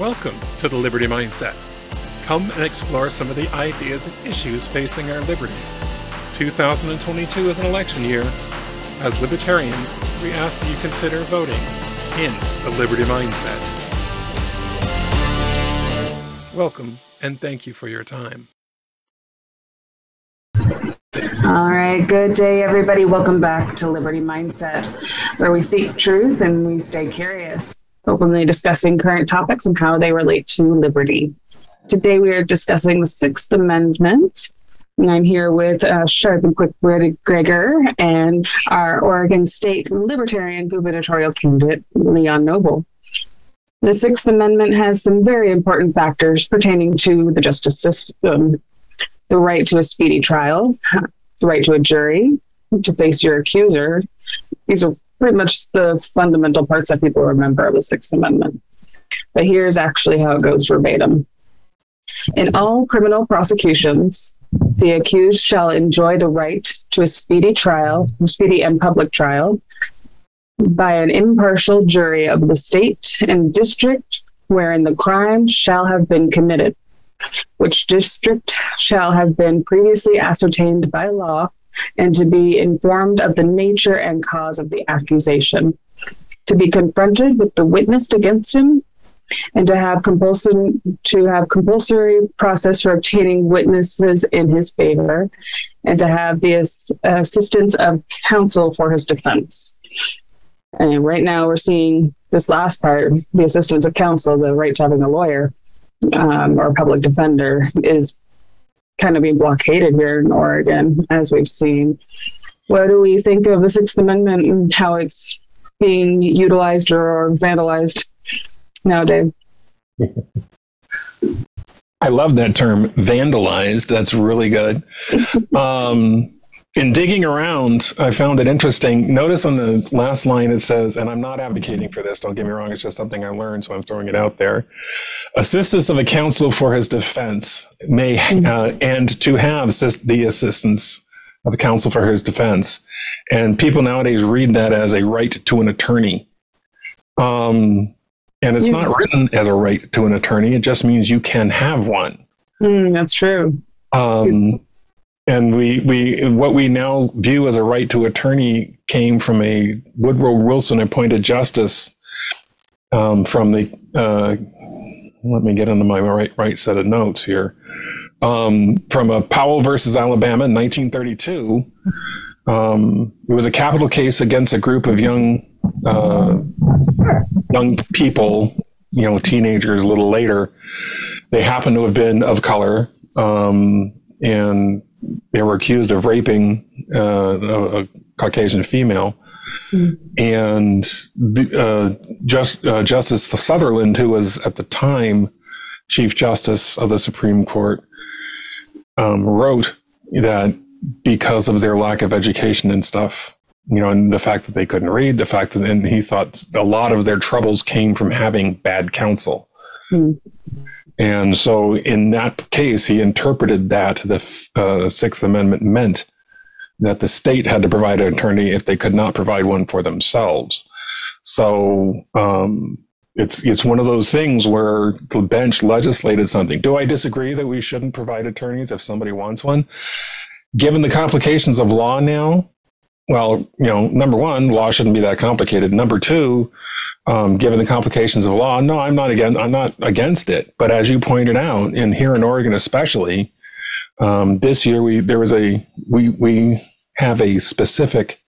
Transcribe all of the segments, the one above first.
Welcome to the Liberty Mindset. Come and explore some of the ideas and issues facing our liberty. 2022 is an election year. As libertarians, we ask that you consider voting in the Liberty Mindset. Welcome and thank you for your time. All right, good day, everybody. Welcome back to Liberty Mindset, where we seek truth and we stay curious openly discussing current topics and how they relate to liberty. Today we are discussing the Sixth Amendment. And I'm here with uh, sharp and quick witted Gregor and our Oregon State Libertarian gubernatorial candidate, Leon Noble. The Sixth Amendment has some very important factors pertaining to the justice system the right to a speedy trial, the right to a jury, to face your accuser. These are pretty much the fundamental parts that people remember of the Sixth Amendment. But here's actually how it goes verbatim. In all criminal prosecutions, the accused shall enjoy the right to a speedy trial, speedy and public trial, by an impartial jury of the state and district wherein the crime shall have been committed, which district shall have been previously ascertained by law and to be informed of the nature and cause of the accusation, to be confronted with the witness against him, and to have compulsory to have compulsory process for obtaining witnesses in his favor, and to have the ass- assistance of counsel for his defense. And right now, we're seeing this last part, the assistance of counsel, the right to having a lawyer um, or a public defender, is kind of being blockaded here in Oregon, as we've seen. What do we think of the Sixth Amendment and how it's being utilized or vandalized nowadays? I love that term, vandalized. That's really good. Um, in digging around, I found it interesting. Notice on the last line it says, and I'm not advocating for this, don't get me wrong, it's just something I learned, so I'm throwing it out there. Assistance of a counsel for his defense may, uh, and to have the assistance of the counsel for his defense. And people nowadays read that as a right to an attorney. Um, and it's yeah. not written as a right to an attorney, it just means you can have one. Mm, that's true. Um, and we we what we now view as a right to attorney came from a Woodrow Wilson appointed justice um, from the. Uh, let me get into my right right set of notes here. Um, from a Powell versus Alabama in 1932, um, it was a capital case against a group of young uh, young people, you know, teenagers. A little later, they happened to have been of color, um, and they were accused of raping uh, a, a, Caucasian female, mm. and the, uh, just, uh, Justice Sutherland, who was at the time Chief Justice of the Supreme Court, um, wrote that because of their lack of education and stuff, you know, and the fact that they couldn't read, the fact that, and he thought a lot of their troubles came from having bad counsel. Mm. And so, in that case, he interpreted that the uh, Sixth Amendment meant that the state had to provide an attorney if they could not provide one for themselves. So, um, it's it's one of those things where the bench legislated something. Do I disagree that we shouldn't provide attorneys if somebody wants one? Given the complications of law now, well, you know, number one, law shouldn't be that complicated. Number two, um, given the complications of law, no, I'm not against. I'm not against it. But as you pointed out, and here in Oregon especially, um, this year we there was a we we have a specific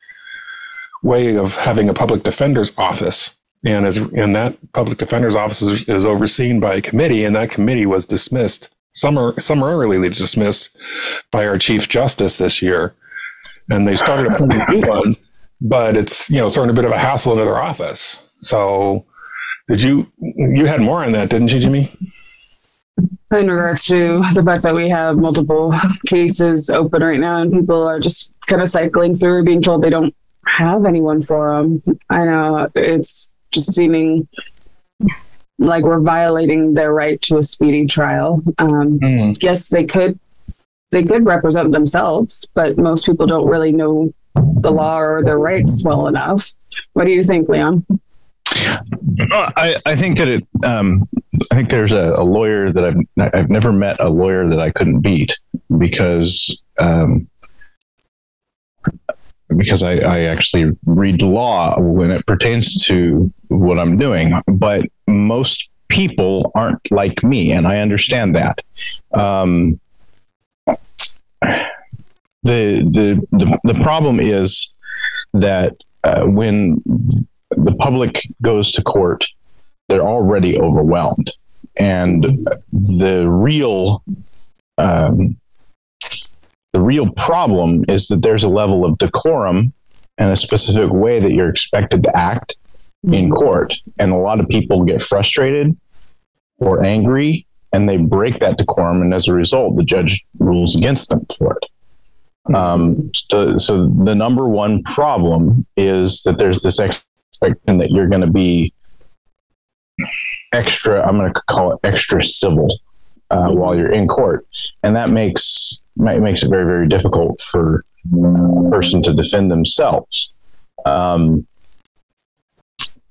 way of having a public defender's office, and as and that public defender's office is, is overseen by a committee, and that committee was dismissed summarily dismissed by our chief justice this year and they started appointing new ones, but it's you know starting a bit of a hassle into their office. So, did you you had more on that, didn't you, Jimmy? In regards to the fact that we have multiple cases open right now, and people are just kind of cycling through, being told they don't have anyone for them. I know it's just seeming like we're violating their right to a speedy trial. Um, mm. Yes, they could they could represent themselves, but most people don't really know the law or their rights well enough. What do you think, Leon? I, I think that it. Um, I think there's a, a, lawyer that I've I've never met a lawyer that I couldn't beat because um, because I, I actually read law when it pertains to what I'm doing. But most people aren't like me, and I understand that. Um, the, the the the problem is that uh, when the public goes to court, they're already overwhelmed, and the real um, the real problem is that there's a level of decorum and a specific way that you're expected to act in court, and a lot of people get frustrated or angry, and they break that decorum, and as a result, the judge rules against them for it. Um, so, so, the number one problem is that there's this expectation that you're going to be extra. I'm going to call it extra civil uh, while you're in court, and that makes makes it very very difficult for a person to defend themselves. Um,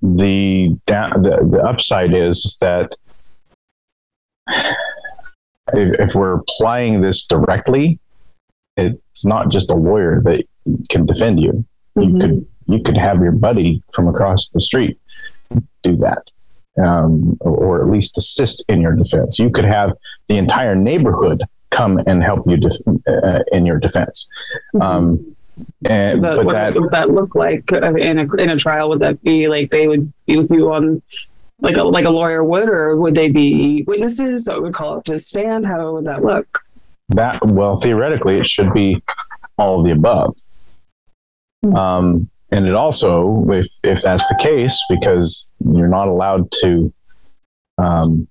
the, the the upside is that if, if we're applying this directly it's not just a lawyer that can defend you. You mm-hmm. could you could have your buddy from across the street do that, um, or at least assist in your defense. You could have the entire neighborhood come and help you def- uh, in your defense. Mm-hmm. Um, and, that, what that, would that look like in a in a trial? Would that be like they would be with you on like a like a lawyer would, or would they be witnesses that would call up to stand? How would that look? that well theoretically it should be all of the above hmm. um, and it also if if that's the case because you're not allowed to um,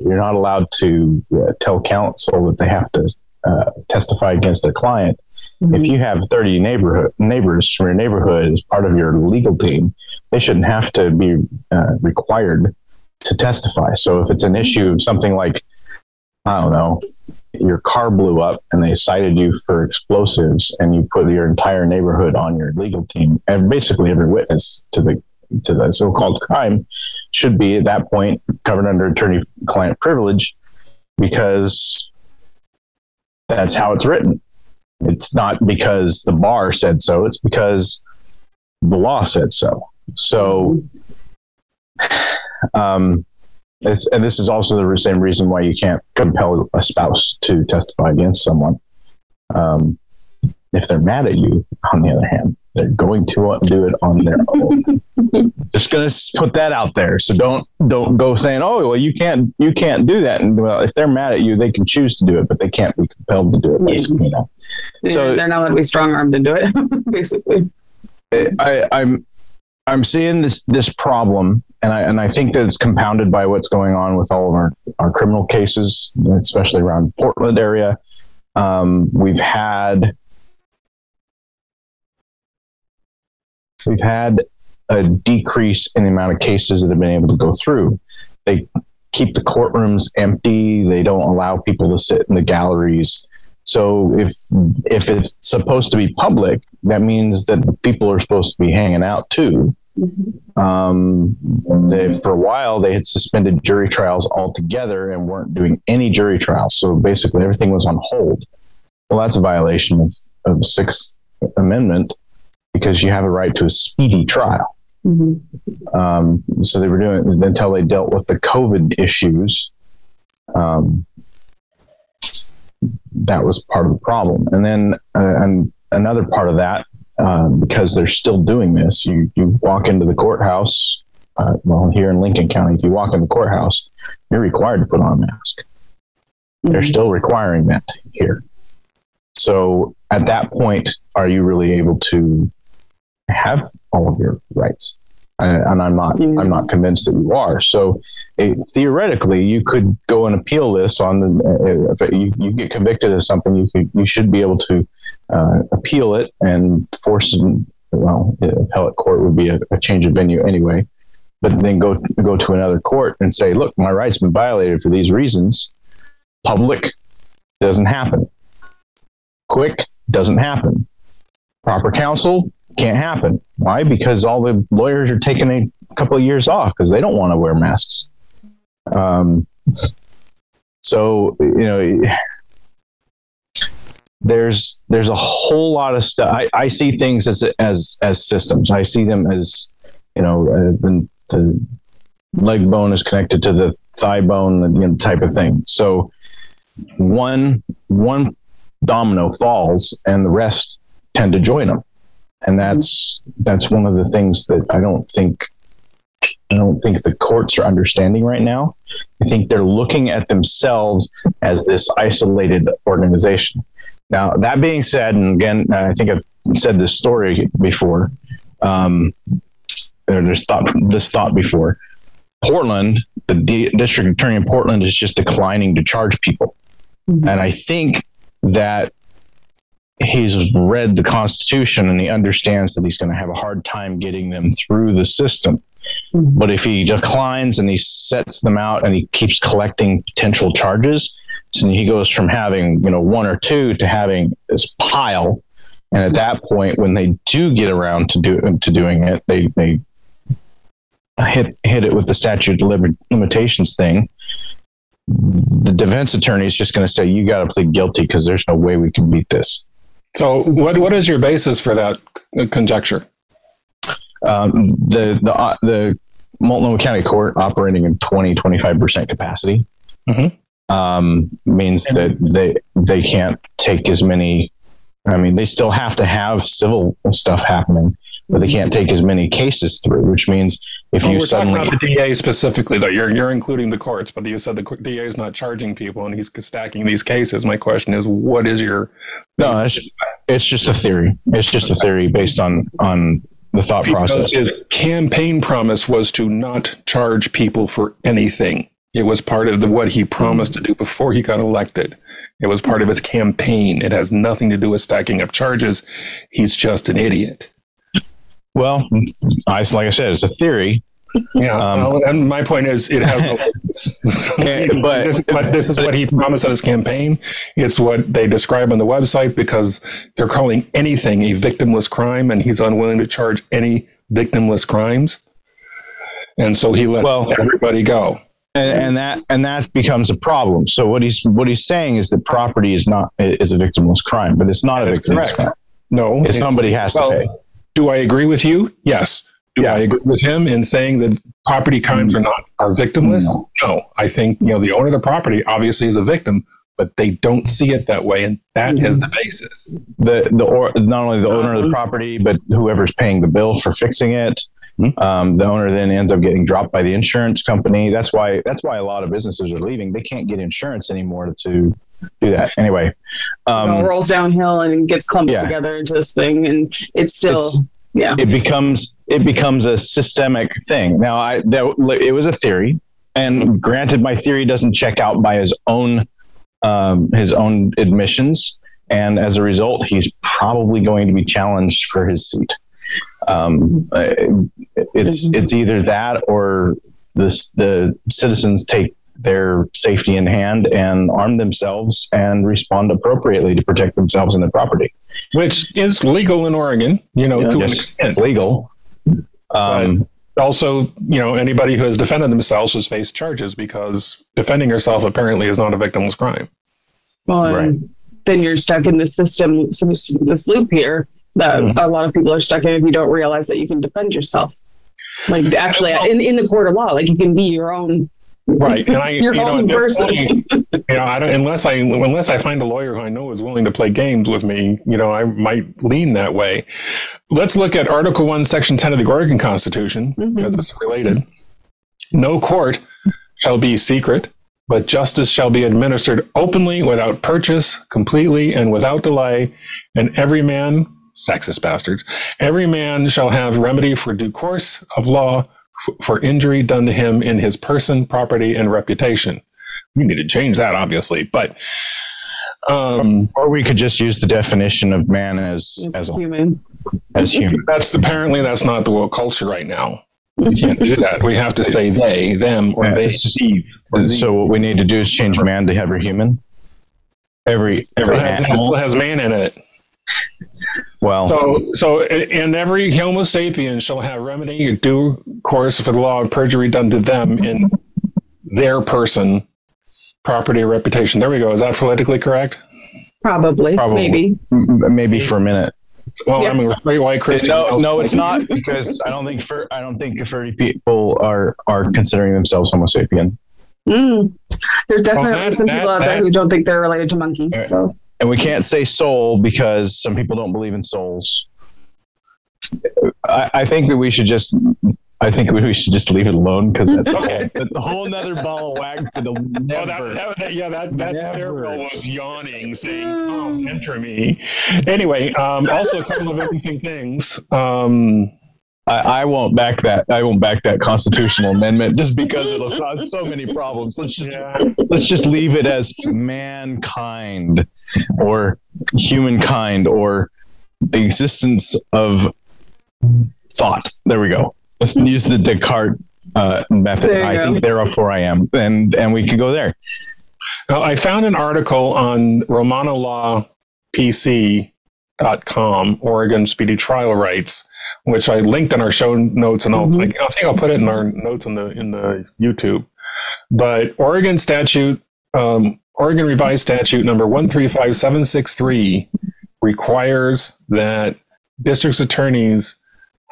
you're not allowed to uh, tell counsel that they have to uh, testify against their client mm-hmm. if you have 30 neighborhood neighbors from your neighborhood as part of your legal team they shouldn't have to be uh, required to testify. So if it's an issue of something like I don't know, your car blew up and they cited you for explosives and you put your entire neighborhood on your legal team and basically every witness to the to the so-called crime should be at that point covered under attorney client privilege because that's how it's written it's not because the bar said so it's because the law said so so um and this is also the same reason why you can't compel a spouse to testify against someone. Um, if they're mad at you, on the other hand, they're going to do it on their own. Just going to put that out there. So don't don't go saying, "Oh, well, you can't you can't do that." And well, if they're mad at you, they can choose to do it, but they can't be compelled to do it. Basically, you know. So they're not going to be strong armed to do it. basically, I, I'm I'm seeing this this problem and I and I think that it's compounded by what's going on with all of our, our criminal cases, especially around Portland area. Um, we've had we've had a decrease in the amount of cases that have been able to go through. They keep the courtrooms empty. They don't allow people to sit in the galleries. So if if it's supposed to be public, that means that people are supposed to be hanging out too. Um, they, for a while, they had suspended jury trials altogether and weren't doing any jury trials. So basically, everything was on hold. Well, that's a violation of, of Sixth Amendment because you have a right to a speedy trial. Mm-hmm. Um, so they were doing until they dealt with the COVID issues. Um, that was part of the problem, and then uh, and another part of that um, because they're still doing this. You you walk into the courthouse. Uh, well, here in Lincoln County, if you walk in the courthouse, you're required to put on a mask. Mm-hmm. They're still requiring that here. So at that point, are you really able to have all of your rights? and I'm not mm-hmm. I'm not convinced that you are. So it, theoretically, you could go and appeal this on the uh, you, you get convicted of something, you could, you should be able to uh, appeal it and force well, the appellate court would be a, a, change of venue anyway. But then go go to another court and say, look, my rights been violated for these reasons. Public doesn't happen. Quick doesn't happen. Proper counsel can't happen. Why? Because all the lawyers are taking a couple of years off because they don't want to wear masks. Um, so you know, there's there's a whole lot of stuff. I, I see things as as as systems. I see them as you know, uh, the, the leg bone is connected to the thigh bone, you know, type of thing. So one one domino falls, and the rest tend to join them, and that's that's one of the things that I don't think I don't think the courts are understanding right now. I think they're looking at themselves as this isolated organization. Now, that being said, and again, I think I've said this story before, um, or this thought, this thought before. Portland, the D- district attorney in Portland is just declining to charge people. Mm-hmm. And I think that he's read the Constitution and he understands that he's going to have a hard time getting them through the system. Mm-hmm. But if he declines and he sets them out and he keeps collecting potential charges, so he goes from having you know one or two to having this pile. And at that point, when they do get around to do to doing it, they they hit hit it with the statute of limitations thing. The defense attorney is just going to say you got to plead guilty because there's no way we can beat this. So, what what is your basis for that conjecture? Um, the the uh, the Multnomah County Court operating in 20 25 percent capacity mm-hmm. um, means that they they can't take as many. I mean, they still have to have civil stuff happening, but they can't take as many cases through. Which means if well, you we're suddenly talking about the DA specifically, though you're you're including the courts, but you said the DA is not charging people and he's stacking these cases. My question is, what is your no? It's just, it's just a theory. It's just a theory based on on the thought because process. His campaign promise was to not charge people for anything. It was part of the, what he promised to do before he got elected. It was part of his campaign. It has nothing to do with stacking up charges. He's just an idiot. Well, I, like I said, it's a theory. Yeah, um, well, and my point is, it has no. but, this is, what, this is what he promised on his campaign. It's what they describe on the website because they're calling anything a victimless crime, and he's unwilling to charge any victimless crimes, and so he lets well, everybody go. And, and, that and that becomes a problem. So what he's what he's saying is that property is not is a victimless crime, but it's not a victimless Correct. crime. No, it's somebody has well, to pay. Do I agree with you? Yes. Do yeah. I agree with him in saying that property crimes are not are victimless? No. no. I think you know the owner of the property obviously is a victim, but they don't see it that way, and that mm-hmm. is the basis. The the or not only the owner of the property, but whoever's paying the bill for fixing it. Mm-hmm. Um, the owner then ends up getting dropped by the insurance company. That's why that's why a lot of businesses are leaving. They can't get insurance anymore to do that. Anyway, um, it rolls downhill and gets clumped yeah. together into this thing, and it's still it's, yeah. It becomes it becomes a systemic thing. Now, I that it was a theory, and granted, my theory doesn't check out by his own um, his own admissions, and as a result, he's probably going to be challenged for his seat. Um, it's mm-hmm. it's either that or this the citizens take their safety in hand and arm themselves and respond appropriately to protect themselves and their property. Which is legal in Oregon, you know, yeah, to yes, an extent. It's legal. Um, also, you know, anybody who has defended themselves has faced charges because defending yourself apparently is not a victimless crime. Well, right. then you're stuck in this system, this loop here that mm-hmm. a lot of people are stuck in if you don't realize that you can defend yourself. Like actually, in, in the court of law, like you can be your own right and i your you own know, person you know i don't unless i unless i find a lawyer who i know is willing to play games with me you know i might lean that way let's look at article 1 section 10 of the oregon constitution mm-hmm. because it's related no court shall be secret but justice shall be administered openly without purchase completely and without delay and every man sexist bastards every man shall have remedy for due course of law for injury done to him in his person, property, and reputation. We need to change that, obviously, but. Um, or we could just use the definition of man as as, as human. As human. That's apparently that's not the world culture right now. We can't do that. We have to say they, them, or they. So what we need to do is change man to every human. Every every it has, animal has man in it. Well, So, so, and every Homo sapien shall have remedy due course for the law of perjury done to them in their person, property, or reputation. There we go. Is that politically correct? Probably, Probably. maybe. m- maybe for a minute. Well, Yeah. I mean, with straight white Christian. No, no, it's not because I don't think fur, I don't think furry people are are considering themselves Homo sapien. Mm. There's definitely that- some that- people out there who don't think they're related to monkeys. Yeah. So And we can't say soul because some people don't believe in souls. I, I think that we should just. I think we should just leave it alone because that's, Okay. that's a whole nother ball of wax that'll Oh, never. that, that, yeah, that, that Never. stairwell was yawning, saying, Come, enter me. Anyway, um, also a couple of interesting things. Um, I, I won't back that. I won't back that constitutional amendment just because it'll cause so many problems. Let's just yeah, let's just leave it as mankind or humankind or the existence of thought. There we go. Let's use the Descartes uh, method. There you I go. think therefore I am, and and we could go there. Now, I found an article on RomanoLawPC.com, Oregon Speedy Trial Rights, which I linked in our show notes, and I'll, Mhm. I think I'll put it in our notes in the in the YouTube. But Oregon statute, um, Oregon revised statute number one three five seven six three requires that district's attorneys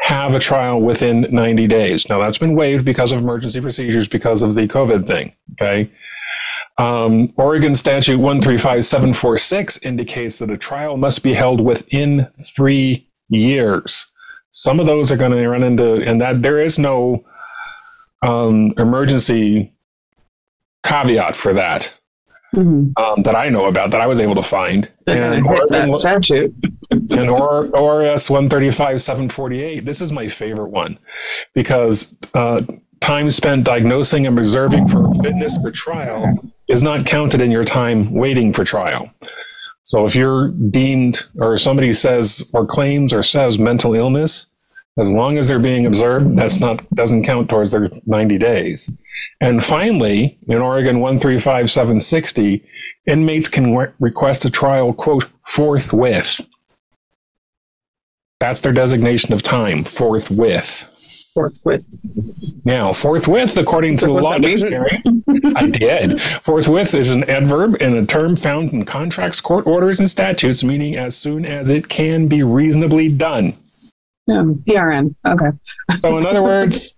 have a trial within 90 days. Now that's been waived because of emergency procedures because of the COVID thing. Okay. Um, Oregon statute 135746 indicates that a trial must be held within three years. Some of those are going to run into, and that there is no um, emergency caveat for that Mhm. um, that I know about that I was able to find. They're And Oregon, statute. and or, ORS 135-748, this is my favorite one because uh, time spent diagnosing and reserving for fitness for trial is not counted in your time waiting for trial. So if you're deemed or somebody says or claims or says mental illness, as long as they're being observed, that's not doesn't count towards their 90 days. And finally, in Oregon 135760, inmates can re- request a trial, quote, forthwith. That's their designation of time, forthwith. Forthwith. Now, forthwith, according to the law dictionary, I did. Forthwith is an adverb and a term found in contracts, court orders, and statutes, meaning as soon as it can be reasonably done. Yeah, PRN. Okay. So, in other words,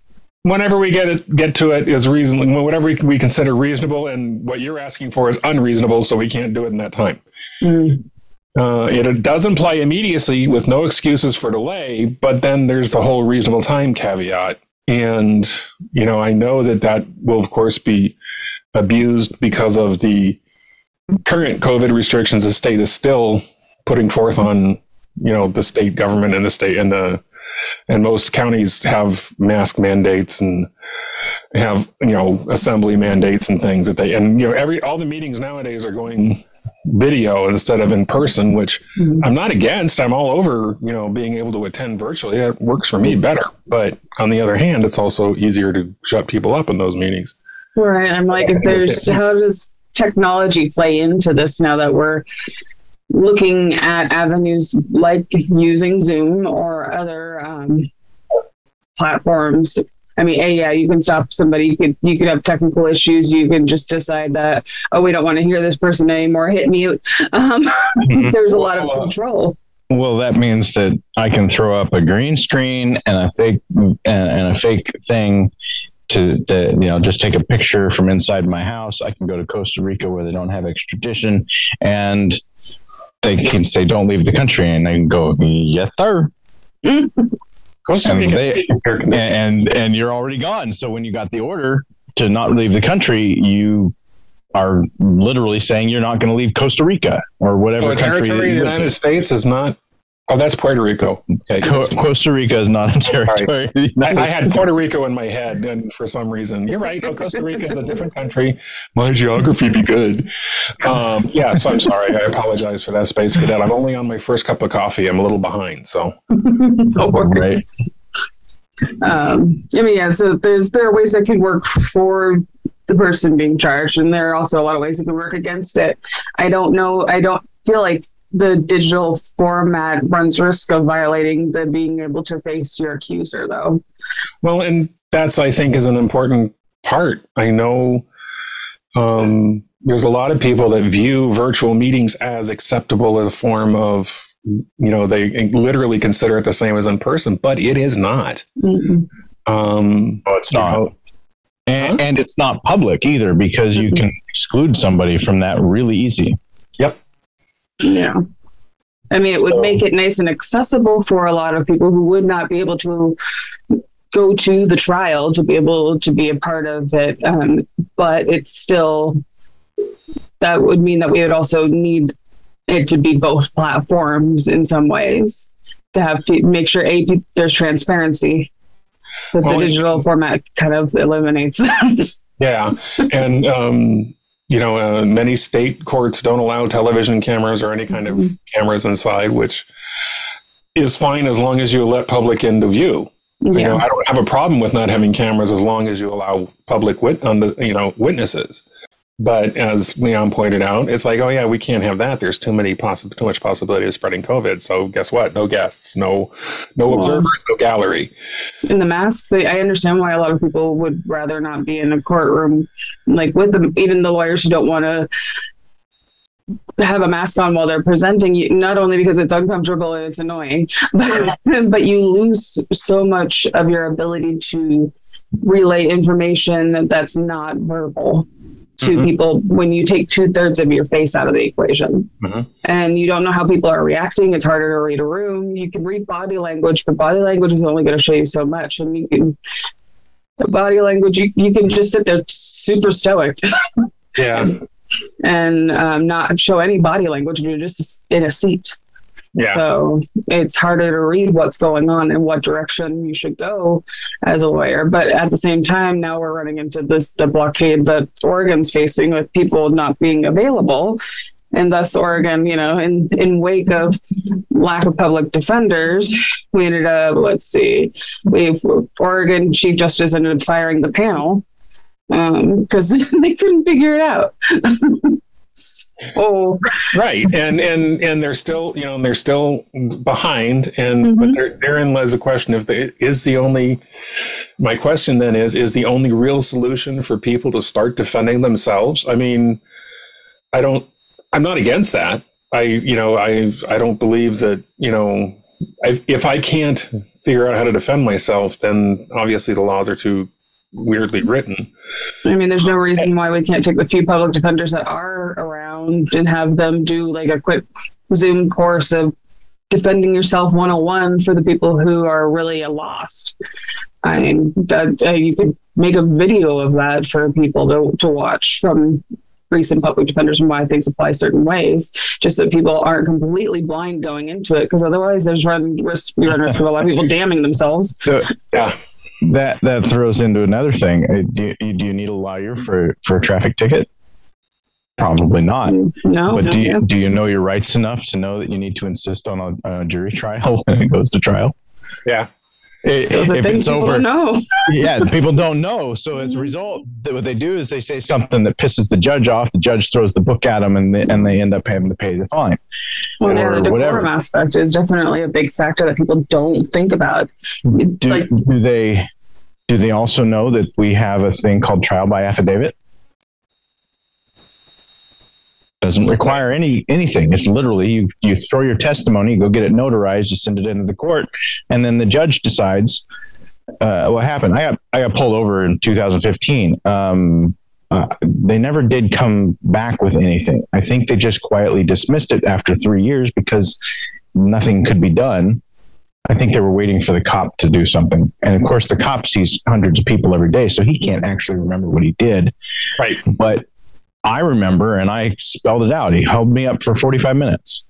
whenever we get it, get to it is reasonable. Whatever we, we consider reasonable, and what you're asking for is unreasonable, so we can't do it in that time. Mm. Uh, it does imply immediacy with no excuses for delay, but then there's the whole reasonable time caveat. And, you know, I know that that will, of course, be abused because of the current COVID restrictions the state is still putting forth on, you know, the state government and the state and the, and most counties have mask mandates and have, you know, assembly mandates and things that they, and, you know, every, all the meetings nowadays are going video instead of in person, which Mhm. I'm not against. I'm all over, you know, being able to attend virtually. It works for me better. But on the other hand, it's also easier to shut people up in those meetings. Right. I'm like, if there's, how does technology play into this now that we're looking at avenues like using Zoom or other um, platforms? I mean, A, yeah, you can stop somebody. You could you could have technical issues. You can just decide that oh, we don't want to hear this person anymore. Hit mute. Um, there's a lot of uh, control. Well, that means that I can throw up a green screen and a fake and, and a fake thing to, to you know just take a picture from inside my house. I can go to Costa Rica where they don't have extradition, and they can say don't leave the country, and I can go yes sir, Costa And they- is air conditioning. and and you're already gone. So when you got the order to not leave the country, you are literally saying you're not going to leave Costa Rica or whatever So a country. territory of the United States is not. Oh, that's Puerto Rico. Okay. Co- Costa Rica is not a territory. of I, I had Puerto Rico in my head, and for some reason, you're right. Oh, Costa Rica is a different country. My geography be good. Um, yeah, so I'm sorry. I apologize for that, Space Cadet. I'm only on my first cup of coffee. I'm a little behind. So No worries. Um, I mean, yeah. So there's there are ways that can work for the person being charged, and there are also a lot of ways that can work against it. I don't know. I don't feel like the digital format runs risk of violating the being able to face your accuser, though. Well, and that's I think is an important part. I know um, there's a lot of people that view virtual meetings as acceptable as a form of you know they literally consider it the same as in person, but it is not. Mm-mm. Um, No, it's not. know, And, and it's not public either because you can exclude somebody from that really easy. yep. Yeah. I mean, it would So- make it nice and accessible for a lot of people who would not be able to go to the trial to be able to be a part of it. Um, but it's still, that would mean that we would also need it to be both platforms in some ways to have pe- make sure a pe- there's transparency because Well, the it- digital format kind of eliminates that. Yeah, and um, you know, uh, many state courts don't allow television cameras or any kind of Mhm. cameras inside, which is fine as long as you let public into view. You know. I don't have a problem with not having cameras as long as you allow public wit on the you know witnesses. But as Leon pointed out, it's like, oh yeah, we can't have that. There's too many possi- too much possibility of spreading COVID. So guess what? No guests, no no Well- observers, no gallery. in the mask they, i understand why a lot of people would rather not be in a courtroom like with them even the lawyers who don't want to have a mask on while they're presenting you not only because it's uncomfortable and it's annoying but, but you lose so much of your ability to relay information that's not verbal to Mhm. people when you take two-thirds of your face out of the equation Mhm. and you don't know how people are reacting. It's harder to read a room. You can read body language, but body language is only going to show you so much. And you can, body language, you, you can just sit there super stoic Yeah, and um, not show any body language. You're just in a seat. Yeah. So it's harder to read what's going on and what direction you should go as a lawyer. But at the same time, now we're running into this the blockade that Oregon's facing with people not being available. And thus Oregon, you know, in, in wake of lack of public defenders, we ended up, let's see, we've Oregon Chief Justice ended up firing the panel um, because they couldn't figure it out. so right and and and they're still you know they're still behind and but Mhm. there, therein lies the question if the is the only my question then is is the only real solution for people to start defending themselves? I mean i don't i'm not against that. I you know i i don't believe that you know I, if i can't figure out how to defend myself then obviously the laws are too weirdly written I mean, there's no reason why we can't take the few public defenders that are around and have them do like a quick Zoom course of defending yourself 101 for the people who are really lost. I mean, that uh, you could make a video of that for people to, to watch from recent public defenders and why things apply certain ways, just so people aren't completely blind going into it. Because otherwise, there's run risk, we run risk of a lot of people damning themselves. So yeah that that throws into another thing. Uh, Do you, do you need a lawyer for for a traffic ticket? Probably not. No, But no, do yeah. you, do you know your rights enough to know that you need to insist on a, on a jury trial when it goes to trial? yeah I- those are if it's people over, don't know. yeah, people don't know. So as a mm-hmm. result, th- what they do is they say something that pisses the judge off. The judge throws the book at them, and they, and they end up having to pay the fine. Well, yeah, the decorum whatever. aspect is definitely a big factor that people don't think about. It's Do, like, do they do they also know that we have a thing called trial by affidavit? Doesn't require any anything. It's literally you you throw your testimony, go get it notarized, you send it into the court, and then the judge decides uh, what happened. I got I got pulled over in 2015. Um, uh, they never did come back with anything. I think they just quietly dismissed it after three years because nothing could be done. I think they were waiting for the cop to do something. And of course, the cop sees hundreds of people every day, so he can't actually remember what he did. right But I remember, and I spelled it out. He held me up for 45 minutes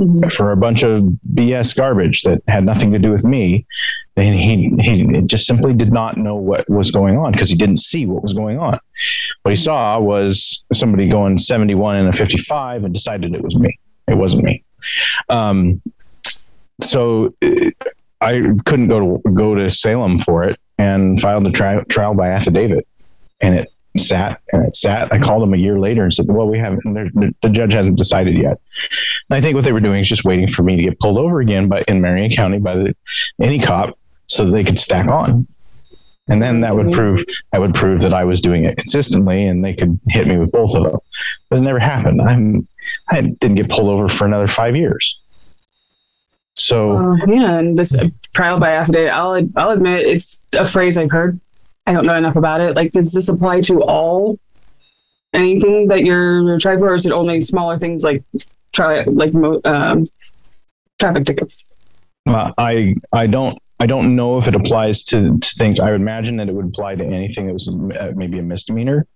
Mhm. for a bunch of BS garbage that had nothing to do with me. And he, he just simply did not know what was going on because he didn't see what was going on. What he saw was somebody going 71 and a 55 and decided it was me. It wasn't me. Um, so uh, I couldn't go to go to Salem for it and filed a tri- trial by affidavit, and it sat and it sat. I called them a year later and said, "Well, we haven't. The judge hasn't decided yet." And I think what they were doing is just waiting for me to get pulled over again by in Marion County by the any cop so they could stack on. And then that would prove I would prove that I was doing it consistently, and they could hit me with both of them. But it never happened. I'm I didn't get pulled over for another five years. So uh, yeah, and this trial by affidavit, I'll I'll admit it's a phrase I've heard. I don't know enough about it. Like, does this apply to all anything that you're tried for, or is it only smaller things like try like um, traffic tickets? Uh, I I don't I don't know if it applies to, to, things. I would imagine that it would apply to anything that was uh, maybe a misdemeanor.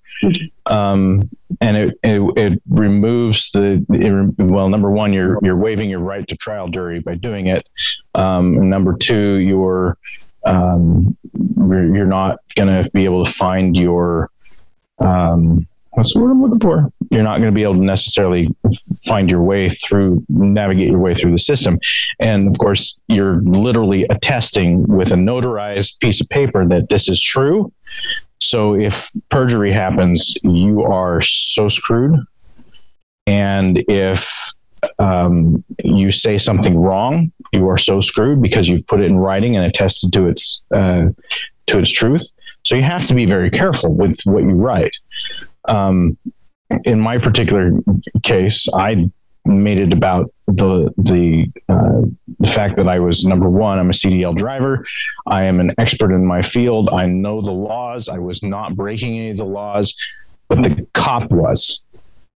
Um, and it, it, it, removes the, it, well, number one, you're, you're waiving your right to trial jury by doing it. Um, number two, you're, um, you're not going to be able to find your, um, what's the word I'm looking for? You're not going to be able to necessarily find your way through, navigate your way through the system. And of course, you're literally attesting with a notarized piece of paper that this is true. So if perjury happens, you are so screwed. And if um, you say something wrong, you are so screwed because you've put it in writing and attested to its uh, to its truth. So you have to be very careful with what you write. Um, in my particular case, I made it about the the uh, the fact that I was number one. I'm a CDL driver. I am an expert in my field. I know the laws. I was not breaking any of the laws, but the cop was.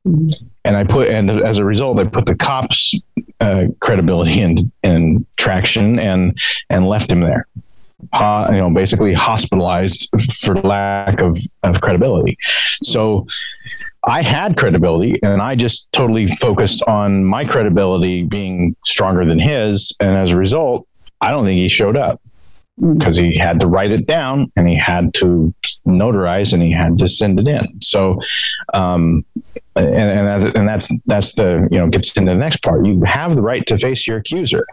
And I put, and as a result, I put the cops' uh, credibility and and traction, and and left him there uh, you know, basically hospitalized for lack of, of credibility. So I had credibility and I just totally focused on my credibility being stronger than his. And as a result, I don't think he showed up because he had to write it down and he had to notarize and he had to send it in. So, um, and, and, that, and that's, that's the, you know, gets into the next part. You have the right to face your accuser.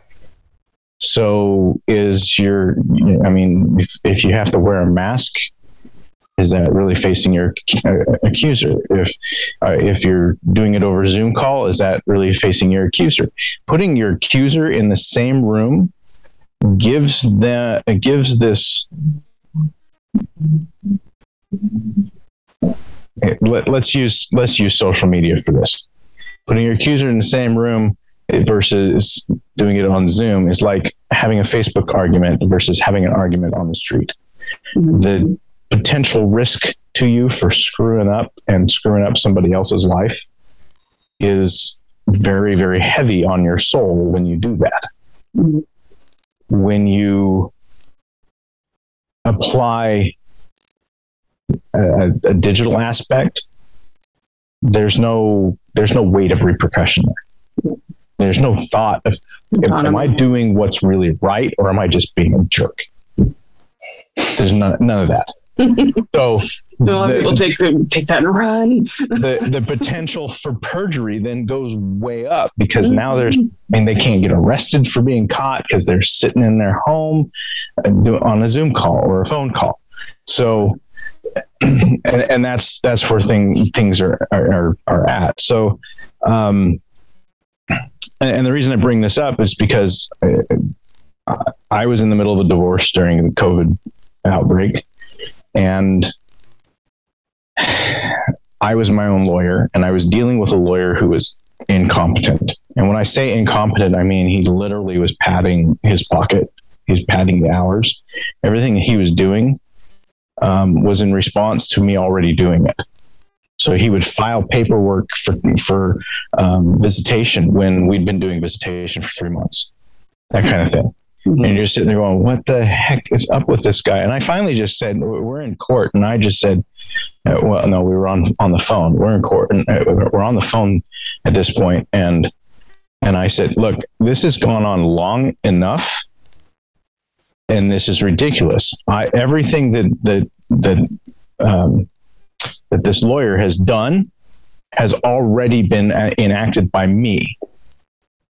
So is your, I mean, if, if you have to wear a mask, is that really facing your accuser? If uh, if you're doing it over Zoom call, is that really facing your accuser? Putting your accuser in the same room gives that gives this. Let, let's use let's use social media for this. Putting your accuser in the same room versus doing it on Zoom is like having a Facebook argument versus having an argument on the street. Mm-hmm. The potential risk to you for screwing up and screwing up somebody else's life is very, very heavy on your soul when you do that. Mm-hmm. When you apply a, a, digital aspect, there's no there's no weight of repercussion there. There's no thought of am, am I doing what's really right or am I just being a jerk? There's none, none of that. so the, people take the, take that and run. the the potential for perjury then goes way up because now there's mm-hmm. I mean they can't get arrested for being caught because they're sitting in their home uh, on a Zoom call or a phone call. So and, and that's that's where thing, things are, are are at. So um and the reason I bring this up is because uh, I, I was in the middle of a divorce during the COVID outbreak, and I was my own lawyer, and I was dealing with a lawyer who was incompetent. And when I say incompetent, I mean he literally was padding his pocket. He was padding the hours. Everything he was doing um, was in response to me already doing it. So he would file paperwork for for um, visitation when we'd been doing visitation for three months, that kind of thing. Mm-hmm. And you're sitting there going, "What the heck is up with this guy?" And I finally just said, "We're in court," and I just said, uh, "Well, no, we were on on the phone. We're in court, and uh, we're on the phone at this point." And and I said, "Look, this has gone on long enough." And this is ridiculous. I, everything that that that um, that this lawyer has done has already been uh, enacted by me.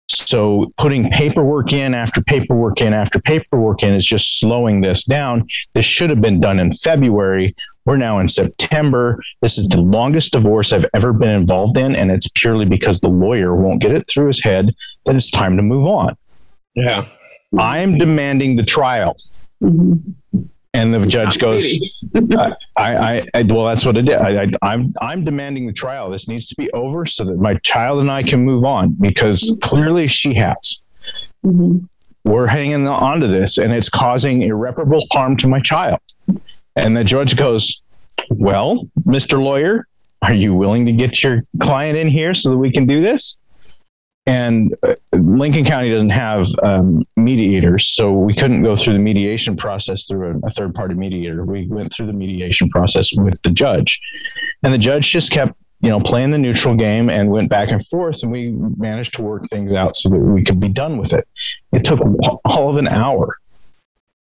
So putting paperwork in after paperwork in after paperwork in is just slowing this down. This should have been done in February. We're now in September. This is the longest divorce I've ever been involved in, and it's purely because the lawyer won't get it through his head that it's time to move on. Yeah. I'm demanding the trial. Mm-hmm. And the judge goes. I, I, I, well, that's what it did. I, I, I'm, I'm demanding the trial. This needs to be over so that my child and I can move on because clearly she has. Mhm. We're hanging on to this and it's causing irreparable harm to my child. And the judge goes, Well, Mr. Lawyer, are you willing to get your client in here so that we can do this? And uh, Lincoln County doesn't have um, mediators, so we couldn't go through the mediation process through a, a third party mediator. We went through the mediation process with the judge, and the judge just kept, you know, playing the neutral game and went back and forth, and we managed to work things out so that we could be done with it. It took all of an hour,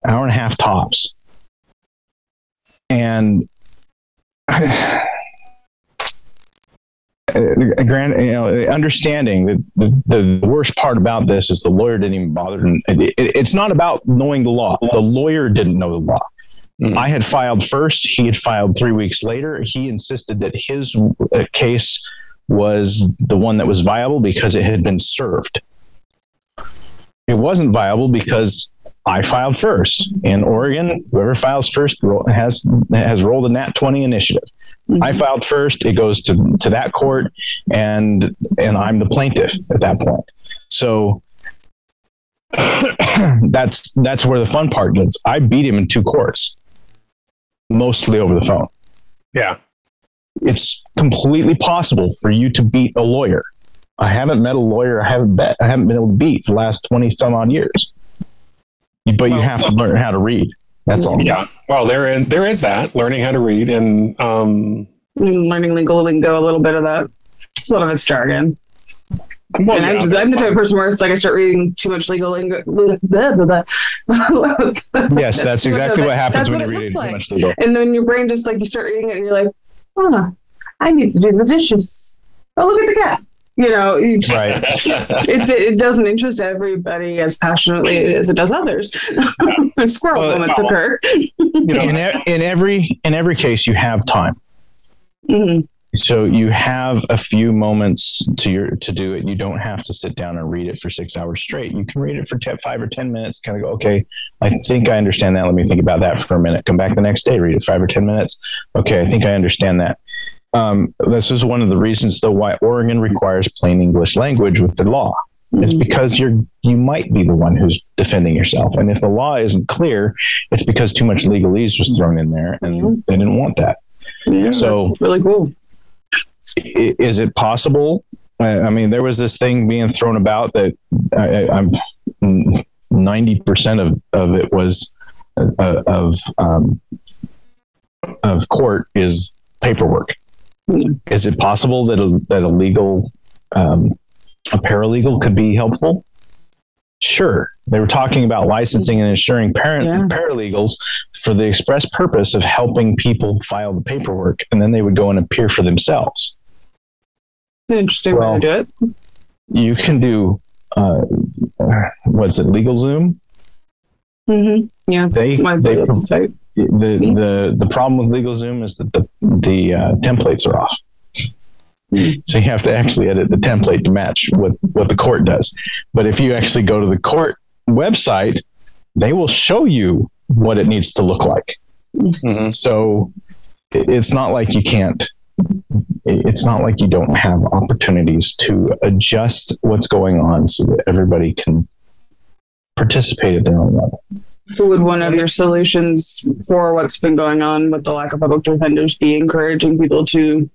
hour and a half tops, and. uh, grant you know understanding that the, the worst part about this is the lawyer didn't even bother and it, it- it's not about knowing the law. The lawyer didn't know the law. Mhm. i had filed first. He had filed three weeks later. He insisted that his uh, case was the one that was viable because it had been served. It wasn't viable because I filed first in Oregon. Whoever files first has has rolled a nat twenty initiative. Mm-hmm. I filed first. It goes to, to that court, and and I'm the plaintiff at that point. So that's that's where the fun part gets. I beat him in two courts, mostly over the phone. Yeah. It's completely possible for you to beat a lawyer. I haven't met a lawyer I haven't bet I haven't been able to beat for the last twenty some odd years. But you have to learn how to read. That's all. Yeah. Well, there in, there is that learning how to read and um. learning legal lingo, a little bit of that. It's a lot of it's jargon. Well, and I'm, yeah, I'm the type of person where it's like I start reading too much legal lingo. Blah, blah, blah. Yes, that's exactly what happens That's when what you read it looks too much legal. And then your brain just like you start reading it and you're like, oh, I need to do the dishes. Oh, look at the cat. You know, you Right. it's, it doesn't interest everybody as passionately as it does others. Squirrel Well, moments well, occur. you know, in, e- in every in every case you have time Mhm. so you have a few moments to your to do it you don't have to sit down and read it for six hours straight you can read it for 10, five or ten minutes kind of go okay i think i understand that let me think about that for a minute come back the next day read it five or ten minutes okay i think i understand that um, this is one of the reasons though why oregon requires plain english language with the law. It's because you're you might be the one who's defending yourself. And if the law isn't clear it's because too much legalese was thrown in there and they didn't want that. Yeah, So- really cool. Is it possible? I mean, there was this thing being thrown about that I, I'm ninety percent of of it was uh, of um, of court is paperwork. Is it possible that a, that a legal um, a paralegal could be helpful? Sure. They were talking about licensing and insuring parent Yeah. paralegals for the express purpose of helping people file the paperwork, and then they would go and appear for themselves interesting Well, way to do it. you can do uh, what's it legal zoom Mm-hmm. Yeah, They- my they- site. The the the problem with legal zoom is that the the uh, templates are off. So you have to actually edit the template to match what what the court does. But if you actually go to the court website they will show you what it needs to look like. Mhm. so it's not like you can't it's not like you don't have opportunities to adjust what's going on so that everybody can participate at their own level So, would one of your solutions for what's been going on with the lack of public defenders be encouraging people to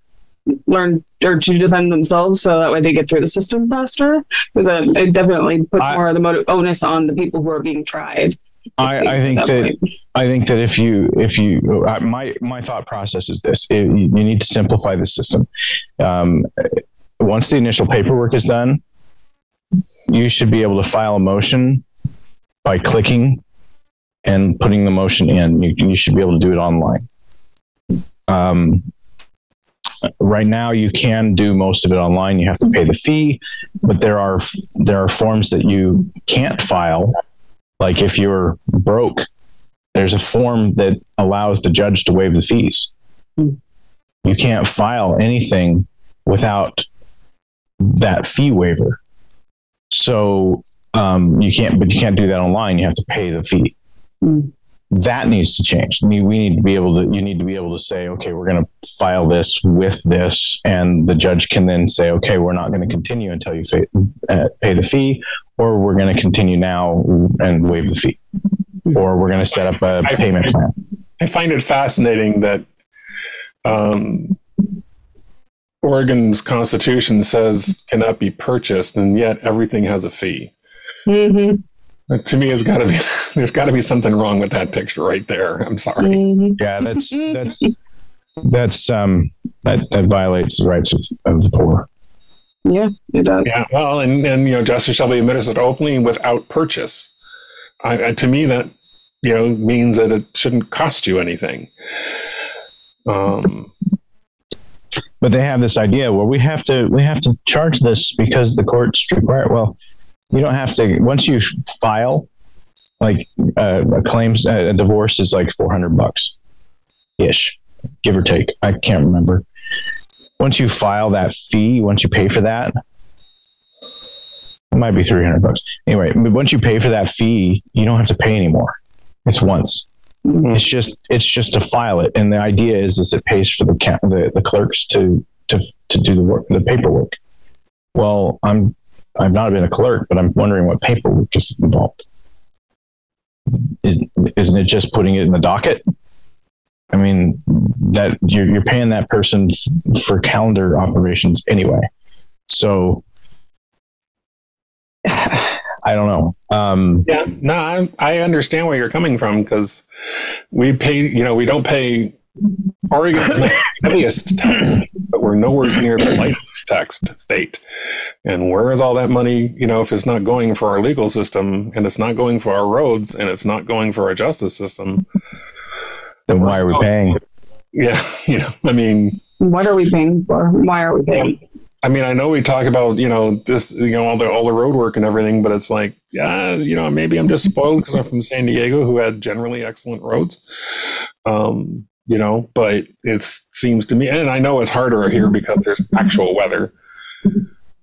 learn or to defend themselves so that way they get through the system faster? Because it, it definitely puts I- more of the motive, onus on the people who are being tried. I, I think at that. I think that if you if you my my thought process is this: It- you you need to simplify the system. Um, once the initial paperwork is done, you should be able to file a motion by clicking and putting the motion in. You, can- you should be able to do it online. Um, right now you can do most of it online. You have to pay the fee, but there are there are forms that you can't file. Like if you're broke, there's a form that allows the judge to waive the fees. Hmm. You can't file anything without that fee waiver. So um, you can't, but you can't do that online. You have to pay the fee. That needs to change. We we need to be able to. You need to be able to say, okay, we're going to file this with this, and the judge can then say, okay, we're not going to continue until you pay, uh, pay the fee, or we're going to continue now and waive the fee, or we're going to set up a I- payment plan. I find it fascinating that um, Oregon's constitution says cannot be purchased, and yet everything has a fee. Mm-hmm. That to me, has got to be there's got to be something wrong with that picture right there. I'm sorry. Mm-hmm. Yeah, that's that's that's um that that violates the rights of, of the poor. Yeah, it does. Yeah, well, and and you know, justice shall be administered openly and without purchase. I, I, to me, that you know means that it shouldn't cost you anything. Um, but they have this idea where we have to we have to charge this because the courts require well you don't have to once you file like uh, a claims uh, a divorce is like 400 bucks ish give or take. I can't remember. Once you file that fee once you pay for that it might be 300 bucks. Anyway but once you pay for that fee you don't have to pay anymore. It's once. Mhm. it's just it's just to file it, and the idea is is it pays for the the, the clerks to to to do the work the paperwork. Well, I'm I've not been a clerk, but I'm wondering what paperwork is involved. Is, isn't it just putting it in the docket? I mean, that you're, you're paying that person f- for calendar operations anyway. So I don't know. Um, yeah, no, I, I understand where you're coming from because we pay. You know, we don't pay. Oregon's the heaviest tax, but we're nowhere near the lightest taxed state. And where is all that money? You know, if it's not going for our legal system, and it's not going for our roads, and it's not going for our justice system, then why are we paying? yeah, you know, I mean, What are we paying for? Why are we paying? I mean, I know we talk about you know this, you know, all the all the road work and everything, but it's like, yeah, you know, maybe I'm just spoiled because I'm from San Diego, who had generally excellent roads. Um, you know, but it seems to me, and I know it's harder here because there's actual weather,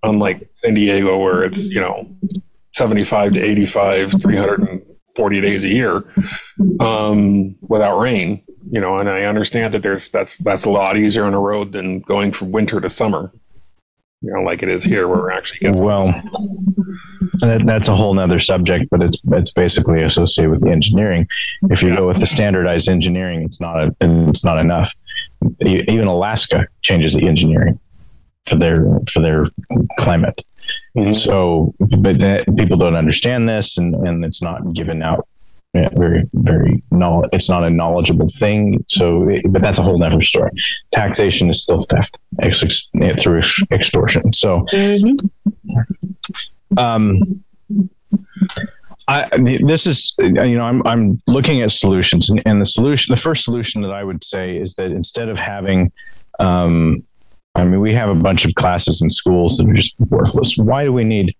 unlike San Diego, where it's you know 75 to 85, 340 days a year um, without rain. You know, and I understand that there's that's that's a lot easier on a road than going from winter to summer you know, like it is here, where we're actually gets Well, that, that's a whole nother subject, but it's it's basically associated with the engineering. If you Yeah. go with the standardized engineering, it's not a, it's not enough. Even Alaska changes the engineering for their for their climate. Mhm. So, but that, people don't understand this, and and it's not given out very very knowledge. It's not a knowledgeable thing. So, it- but that's a whole other story. Taxation is still theft ex- through ex- extortion. So, Mhm. um, I, this is you know I'm I'm looking at solutions and, and the solution the first solution that I would say is that instead of having um, I mean we have a bunch of classes in schools that are just worthless why do we need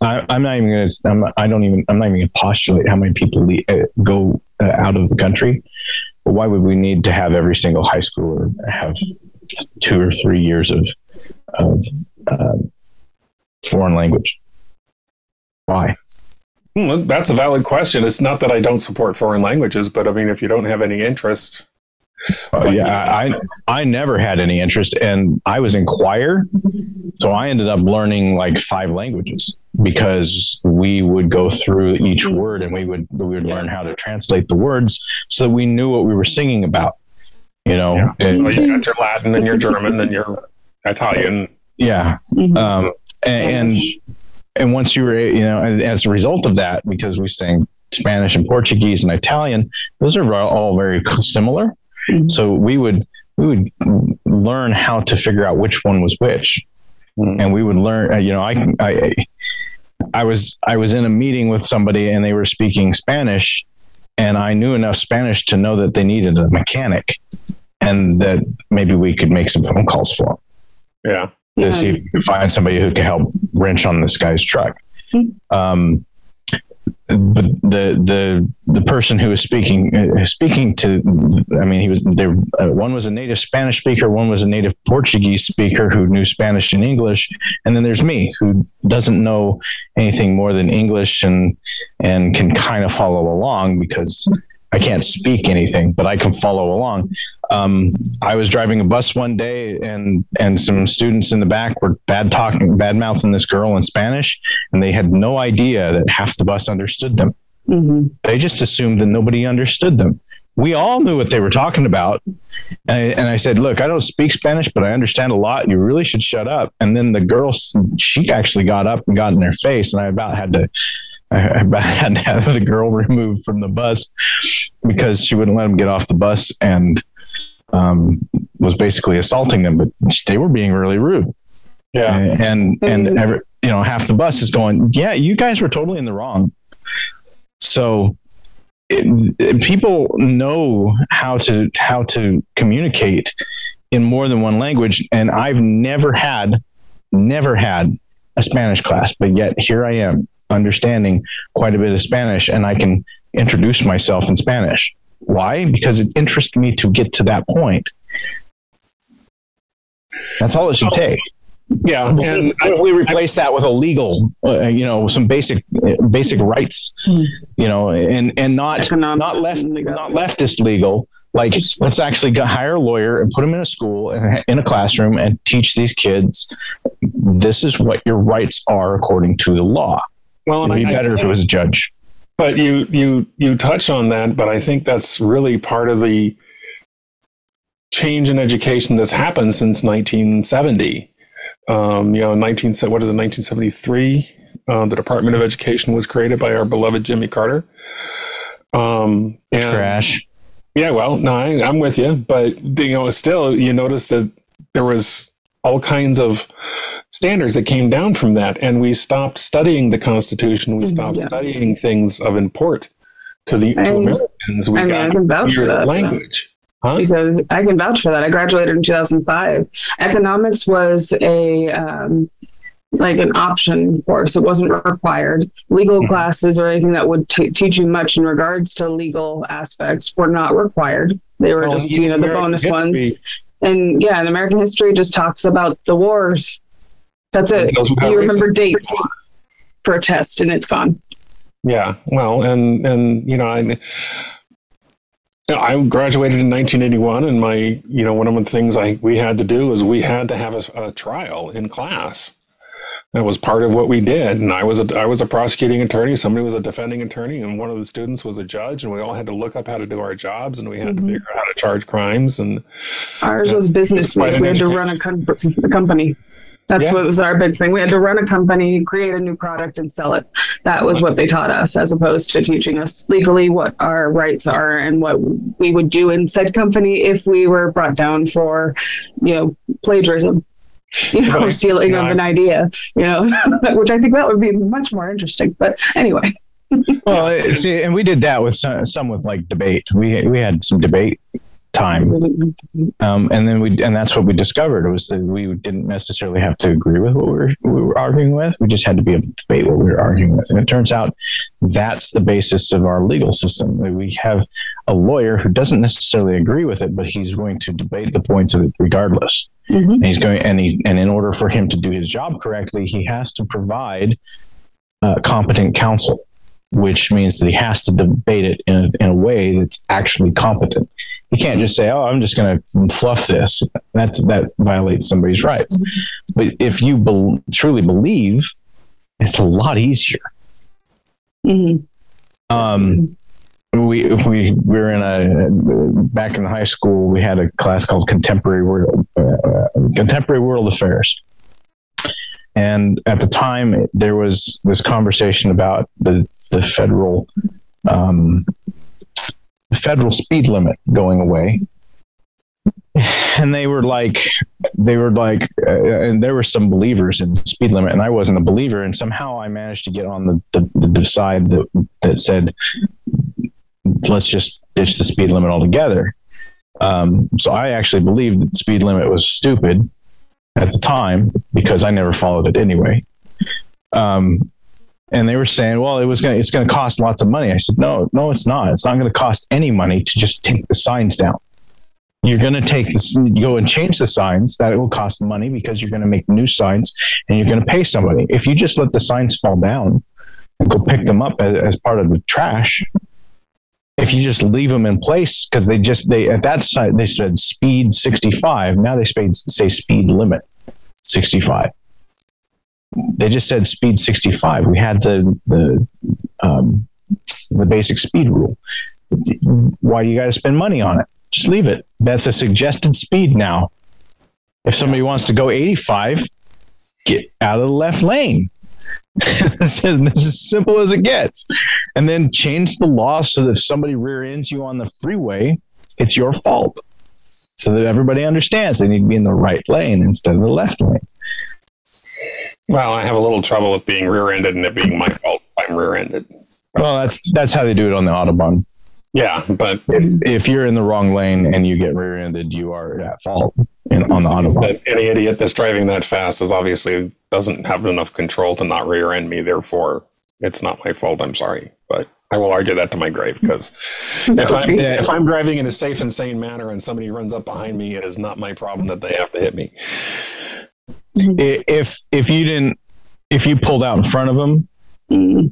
I, I'm not even gonna I don't even I'm not even gonna postulate how many people le- uh, go uh, out of the country but why would we need to have every single high schooler have two or three years of of um, foreign language. Why? Well, that's a valid question. It's not that I don't support foreign languages, but I mean, if you don't have any interest, Uh, yeah, I, I I never had any interest, and I was in choir, so I ended up learning like five languages because we would go through each word and we would we would learn how to translate the words so that we knew what we were singing about. You know, Yeah. And- well, you got your Latin and your German and your Italian. yeah, Mhm. um, and, and and once you were you know and as a result of that because we sang spanish and portuguese and italian those are all very similar Mhm. so we would we would learn how to figure out which one was which Mhm. and we would learn uh, you know i i i was i was in a meeting with somebody and they were speaking spanish and i knew enough spanish to know that they needed a mechanic and that maybe we could make some phone calls for him Yeah. to Yeah. see if we could find somebody who could help wrench on this guy's truck. Um, but the the the person who was speaking uh, speaking to I mean he was there uh, one was a native Spanish speaker one was a native Portuguese speaker who knew Spanish and English and then there's me who doesn't know anything more than English and and can kind of follow along because I can't speak anything but I can follow along um, I was driving a bus one day, and and some students in the back were bad talking, bad mouthing this girl in Spanish, and they had no idea that half the bus understood them. Mhm. They just assumed that nobody understood them. We all knew what they were talking about, and I, and I said, "Look, I don't speak Spanish, but I understand a lot. You really should shut up." And then the girl, she actually got up and got in their face, and I about had to. I about had to have the girl removed from the bus because she wouldn't let them get off the bus, and um, was basically assaulting them, but they were being really rude. Yeah. And and every, you know, half the bus is going, yeah, you guys were totally in the wrong. So it, it- people know how to how to communicate in more than one language, and I've never had never had a Spanish class, but yet here I am understanding quite a bit of Spanish, and I can introduce myself in Spanish. Why? Because it interests me to get to that point. That's all it should take. Yeah. And Why don't we replace that with a legal, uh, you know, some basic uh, basic rights, Hmm. you know, and and not Economic not left legal. not leftist legal. Like let's actually go hire a lawyer and put them in a school and in a classroom and teach these kids this is what your rights are according to the law. Well, It'd be I- I better if it was a judge. But you you you touch on that, but I think that's really part of the change in education that's happened since 1970. Um, you know, in 19 what is it, 1973? Uh, the Department of Education was created by our beloved Jimmy Carter. Um, and Trash. yeah, well, no, I, I'm with you, but you know, still, you notice that there was all kinds of standards that came down from that, and we stopped studying the Constitution. We Mhm, stopped yeah. studying things of import to the to Americans. We I mean, I got can vouch for that. language, huh? because I can vouch for that. I graduated in 2005. Economics was a um, like an option course; it wasn't required. Legal Mhm. classes or anything that would t- teach you much in regards to legal aspects were not required. They were Well, just you know the bonus ones. And yeah, and American history just talks about the wars. That's it. you remember dates for a test, and it's gone. Yeah, well, and and you know, I, I graduated in 1981, and my you know one of the things I we had to do is we had to have a, a trial in class. That was part of what we did, and I was a I was a prosecuting attorney. Somebody was a defending attorney, and one of the students was a judge, and we all had to look up how to do our jobs, and we had Mhm. to figure out how to charge crimes, and Ours was business week. We had to run a, com- a company. That's Yeah. what was our big thing. We had to run a company, create a new product, and sell it. That was what they taught us, as opposed to teaching us legally what our rights are and what we would do in said company if we were brought down for, you know, plagiarism, you know, Right. stealing of an idea, you know, which I think that would be much more interesting. But anyway, Well, eh, see, and we did that with some, some with like debate. We we had some debate time, um, and then we and that's what we discovered was that we didn't necessarily have to agree with what we were, we were arguing with. We just had to be able to debate what we were arguing with, and it turns out that's the basis of our legal system. We have a lawyer who doesn't necessarily agree with it, but he's going to debate the points of it regardless. Mhm. And he's going, and he, and in order for him to do his job correctly, he has to provide uh, competent counsel, which means that he has to debate it in a, in a way that's actually competent. He can't just say, "Oh, I'm just going to fluff this." That's that violates somebody's rights. But if you bel truly believe, it's a lot easier. Mhm. Um, we we we were in a back in high school. We had a class called contemporary world uh, contemporary world affairs, and at the time there was this conversation about the the federal um, federal speed limit going away. And they were like, they were like, uh, and there were some believers in speed limit, and I wasn't a believer. And somehow I managed to get on the, the, the side that, that said, let's just ditch the speed limit altogether. Um, so I actually believed that the speed limit was stupid at the time because I never followed it anyway. Um, and they were saying, well, it was going it's going to cost lots of money. I said, no, no, it's not. It's not going to cost any money to just take the signs down. You're going to take this, go and change the signs. That will cost money because you're going to make new signs and you're going to pay somebody. If you just let the signs fall down and go pick them up as, as part of the trash, if you just leave them in place because they just they at that site they said speed 65 now they say speed limit 65 they just said speed 65 we had the the um, the basic speed rule why do you got to spend money on it just leave it that's a suggested speed now if somebody wants to go 85 get out of the left lane it's as simple as it gets. And then change the law so that if somebody rear ends you on the freeway, it's your fault. So that everybody understands they need to be in the right lane instead of the left lane. Well, I have a little trouble with being rear-ended and it being my fault if I'm rear-ended. Well, that's that's how they do it on the autobahn. Yeah, but if, if you're in the wrong lane and you get rear-ended, you are at fault in, on the autobahn. Any idiot that's driving that fast is obviously doesn't have enough control to not rear-end me. Therefore, it's not my fault. I'm sorry, but I will argue that to my grave because if I'm if I'm driving in a safe and sane manner and somebody runs up behind me, it is not my problem that they have to hit me. If if you didn't, if you pulled out in front of them, mm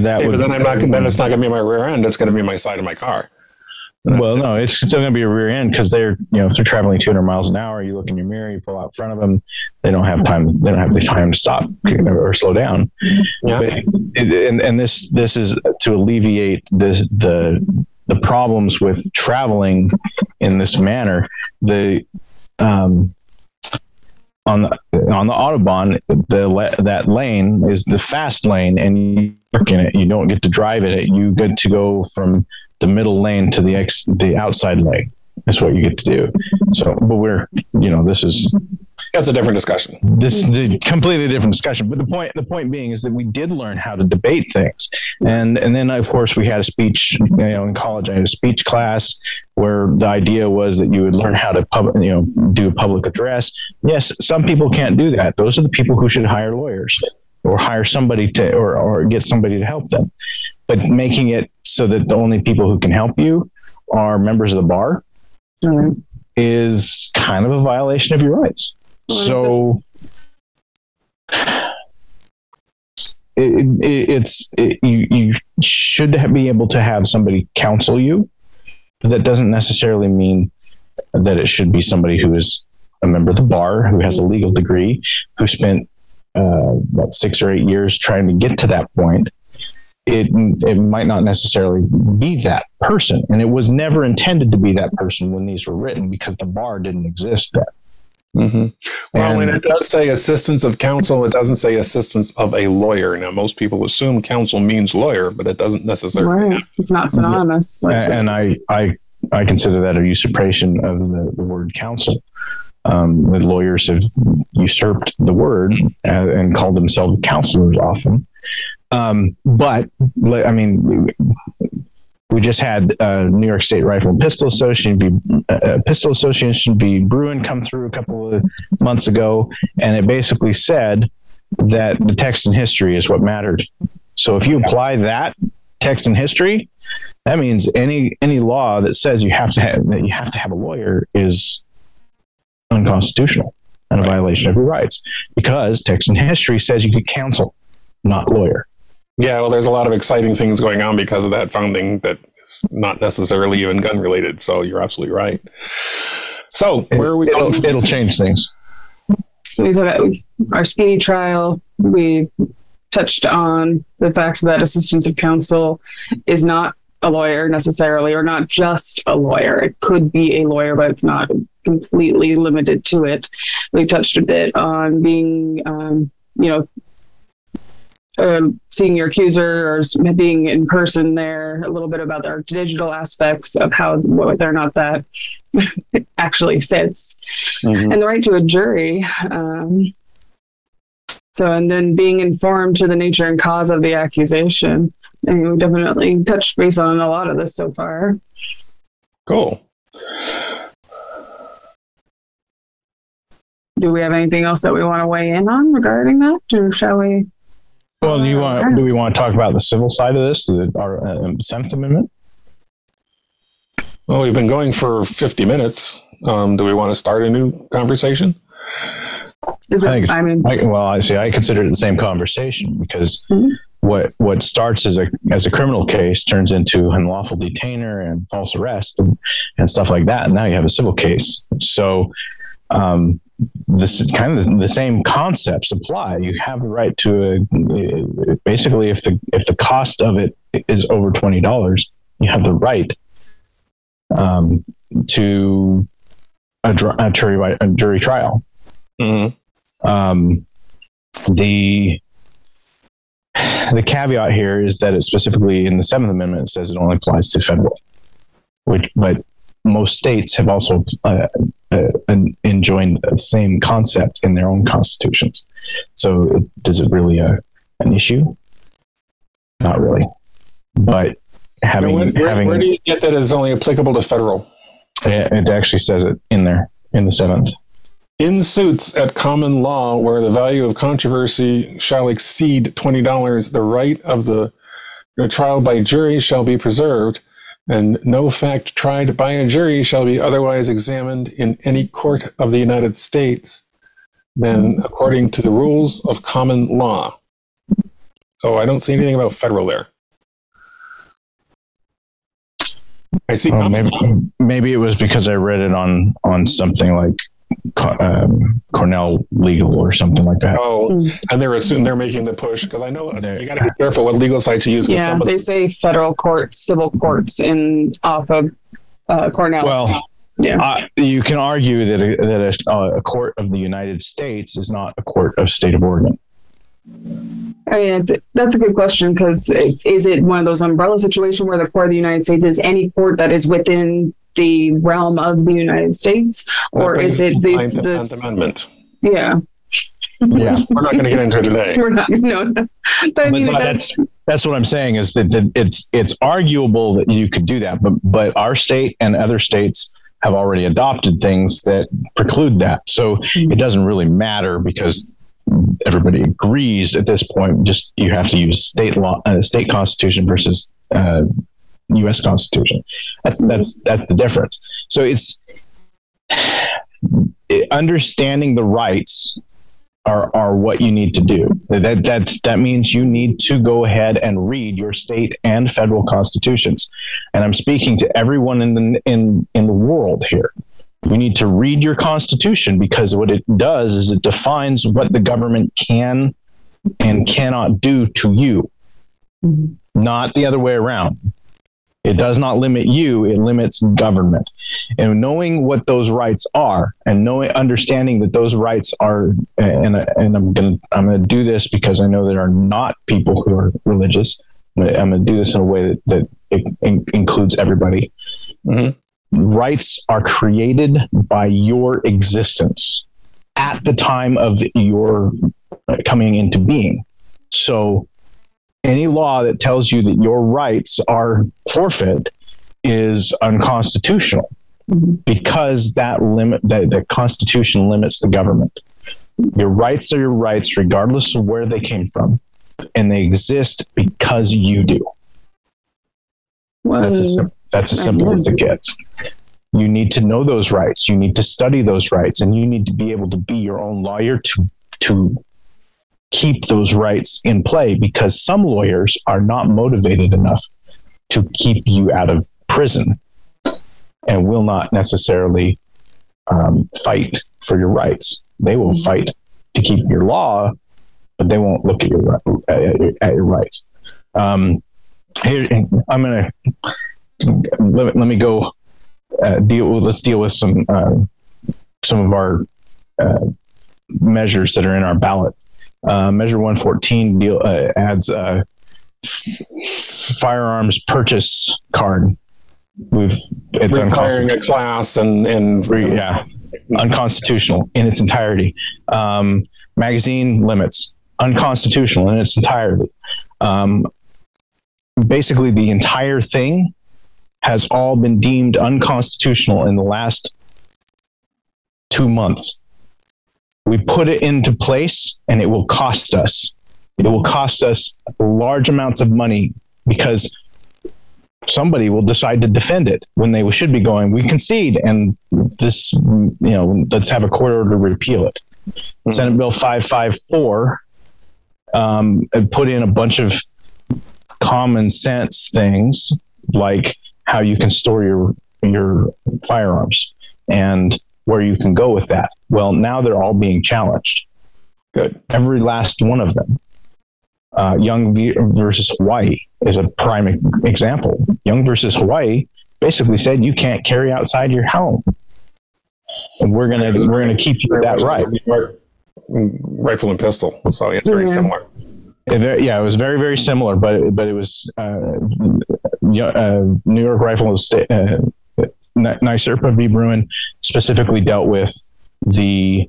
that okay, would, but then I'm not. Then it's not going to be my rear end. It's going to be my side of my car. Well, different. no, it's still going to be a rear end because they're, you know, if they're traveling 200 miles an hour, you look in your mirror, you pull out in front of them, they don't have time, they don't have the time to stop or slow down. Yeah. But, and, and this, this is to alleviate this, the, the problems with traveling in this manner. The, um, on the on the autobahn, the that lane is the fast lane, and you work in it. You don't get to drive it. You get to go from the middle lane to the ex the outside lane. That's what you get to do. So, but we're you know this is that's a different discussion. This is a completely different discussion. But the point the point being is that we did learn how to debate things, and and then of course we had a speech. You know, in college I had a speech class where the idea was that you would learn how to pub, you know do a public address. Yes, some people can't do that. Those are the people who should hire lawyers or hire somebody to or or get somebody to help them. But making it so that the only people who can help you are members of the bar mm-hmm. is kind of a violation of your rights so it, it, it's it, you you should be able to have somebody counsel you but that doesn't necessarily mean that it should be somebody who is a member of the bar who has a legal degree who spent uh, about six or eight years trying to get to that point it it might not necessarily be that person and it was never intended to be that person when these were written because the bar didn't exist then Mm-hmm. Well, and, and, it does say assistance of counsel. It doesn't say assistance of a lawyer. Now, most people assume counsel means lawyer, but it doesn't necessarily. Right. It's not synonymous. Like and, and I, I, I consider that a usurpation of the, the word counsel. Um, the lawyers have usurped the word and, and called themselves counselors often. Um, but I mean, we just had uh, New York State Rifle and Pistol Association be uh, Pistol Association be Bruen come through a couple of months ago, and it basically said that the text and history is what mattered. So if you apply that text and history, that means any any law that says you have to have that you have to have a lawyer is unconstitutional and a violation of your rights because text and history says you could counsel, not lawyer. Yeah, well, there's a lot of exciting things going on because of that founding that is not necessarily even gun related. So you're absolutely right. So where are we it'll, going? It'll change things. So we've got our speedy trial. We touched on the fact that assistance of counsel is not a lawyer necessarily, or not just a lawyer. It could be a lawyer, but it's not completely limited to it. We touched a bit on being, um, you know, um, seeing your accuser or being in person there, a little bit about the digital aspects of how whether or not that actually fits, mm-hmm. and the right to a jury. Um, so, and then being informed to the nature and cause of the accusation. And we definitely touched base on a lot of this so far. Cool. Do we have anything else that we want to weigh in on regarding that, or shall we? Well, do you want? Do we want to talk about the civil side of this, the, our uh, Seventh Amendment? Well, we've been going for 50 minutes. Um, do we want to start a new conversation? Is it, I I, mean, I, well, I see. I consider it the same conversation because Mhm. what what starts as a as a criminal case turns into unlawful detainer and false arrest and, and stuff like that. And now you have a civil case. So um, this is kind of the, same concepts apply. You have the right to a, basically if the if the cost of it is over twenty dollars, you have the right um, to a, a jury a jury trial Mm-hmm. um, the the caveat here is that it specifically in the Seventh Amendment says it only applies to federal, which but most states have also uh, uh, enjoined the same concept in their own constitutions. So, does it really uh, an issue? Not really, but having where, where, having where do you get that it's only applicable to federal? it, it actually says it in there in the seventh. In suits at common law where the value of controversy shall exceed $20, the right of the, the trial by jury shall be preserved, and no fact tried by a jury shall be otherwise examined in any court of the United States than according to the rules of common law. So I don't see anything about federal there. I see oh, Well, maybe maybe it was because I read it on on something like um, Cornell Legal or something like that. Oh, and they're assuming they're making the push because I know They're- you got to be careful what legal sites you use. 'cause yeah, some of they say federal courts, civil courts in off of uh, Cornell. Well, yeah. uh, you can argue that a, that a, a court of the United States is not a court of state of Oregon. I mean, that's a good question because is it one of those umbrella situation where the court of the United States is any court that is within the realm of the United States, or is it this? Ninth- this Amendment? yeah, Yeah, We're not going to get into it today. we're not. No, no. But I mean, But it that's that's what I'm saying is that, that it's it's arguable that you could do that, but but our state and other states have already adopted things that preclude that. So it doesn't really matter because everybody agrees at this point. Just you have to use state law, uh, state constitution versus uh, U.S. constitution. That's that's that's the difference. So it's it- understanding the rights are are what you need to do. That that that means you need to go ahead and read your state and federal constitutions. And I'm speaking to everyone in the in in the world here. You need to read your constitution because what it does is it defines what the government can and cannot do to you, Mhm. not the other way around. It does not limit you, it limits government. And knowing what those rights are and knowing understanding that those rights are and and I'm going to I'm going to do this because I know there are not people who are religious. I'm going to do this in a way that, that it in- includes everybody. Mhm. Rights are created by your existence at the time of your coming into being. So any law that tells you that your rights are forfeit is unconstitutional Mhm. because that limit that the constitution limits the government. Your rights are your rights regardless of where they came from and they exist because you do. That's as, that's as simple as it. gets. You need to know those rights. You need to study those rights and you need to be able to be your own lawyer to to keep those rights in play because some lawyers are not motivated enough to keep you out of prison and will not necessarily um, fight for your rights. They will fight to keep your law, but they won't look at your at your, at your rights. Um, here, I'm gonna let, let me go uh, deal. with Let's deal with some uh, some of our uh, measures that are in our ballot. Uh, Measure 114 deal uh, adds a f- firearms purchase card. We've it's Requiring unconstitutional. a class and and yeah, unconstitutional in its entirety. Um, magazine limits, unconstitutional in its entirety. Um, basically, the entire thing has all been deemed unconstitutional in the last two months. We put it into place and it will cost us. It will cost us large amounts of money because somebody will decide to defend it when they should be going, we concede and this, you know, let's have a court order to repeal it. Mm-hmm. Senate Bill 554 um, put in a bunch of common sense things like how you can store your your firearms and where you can go with that. Well, now they're all being challenged. Good. Every last one of them. Uh, Young versus Hawaii is a prime example. Young versus Hawaii basically said you can't carry outside your home, and we're gonna we're gonna keep you that right. Rifle and pistol, so it's very yeah. similar. Yeah, it was very very similar, but but it was uh, uh, New York Rifle State, uh, NYSERPA v. Bruen specifically dealt with the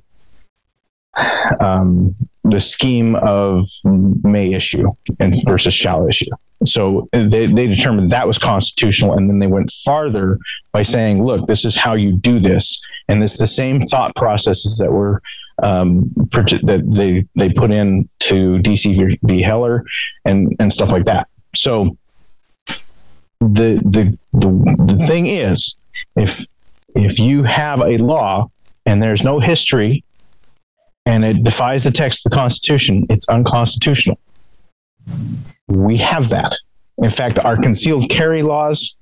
um, the scheme of may issue and versus shall issue. So they, they determined that was constitutional, and then they went farther by saying, "Look, this is how you do this," and it's the same thought processes that were um, that they they put in to DC v. Heller and and stuff like that. So the the the, the thing is, if if you have a law and there's no history and it defies the text of the Constitution, it's unconstitutional. We have that. In fact, our concealed carry laws,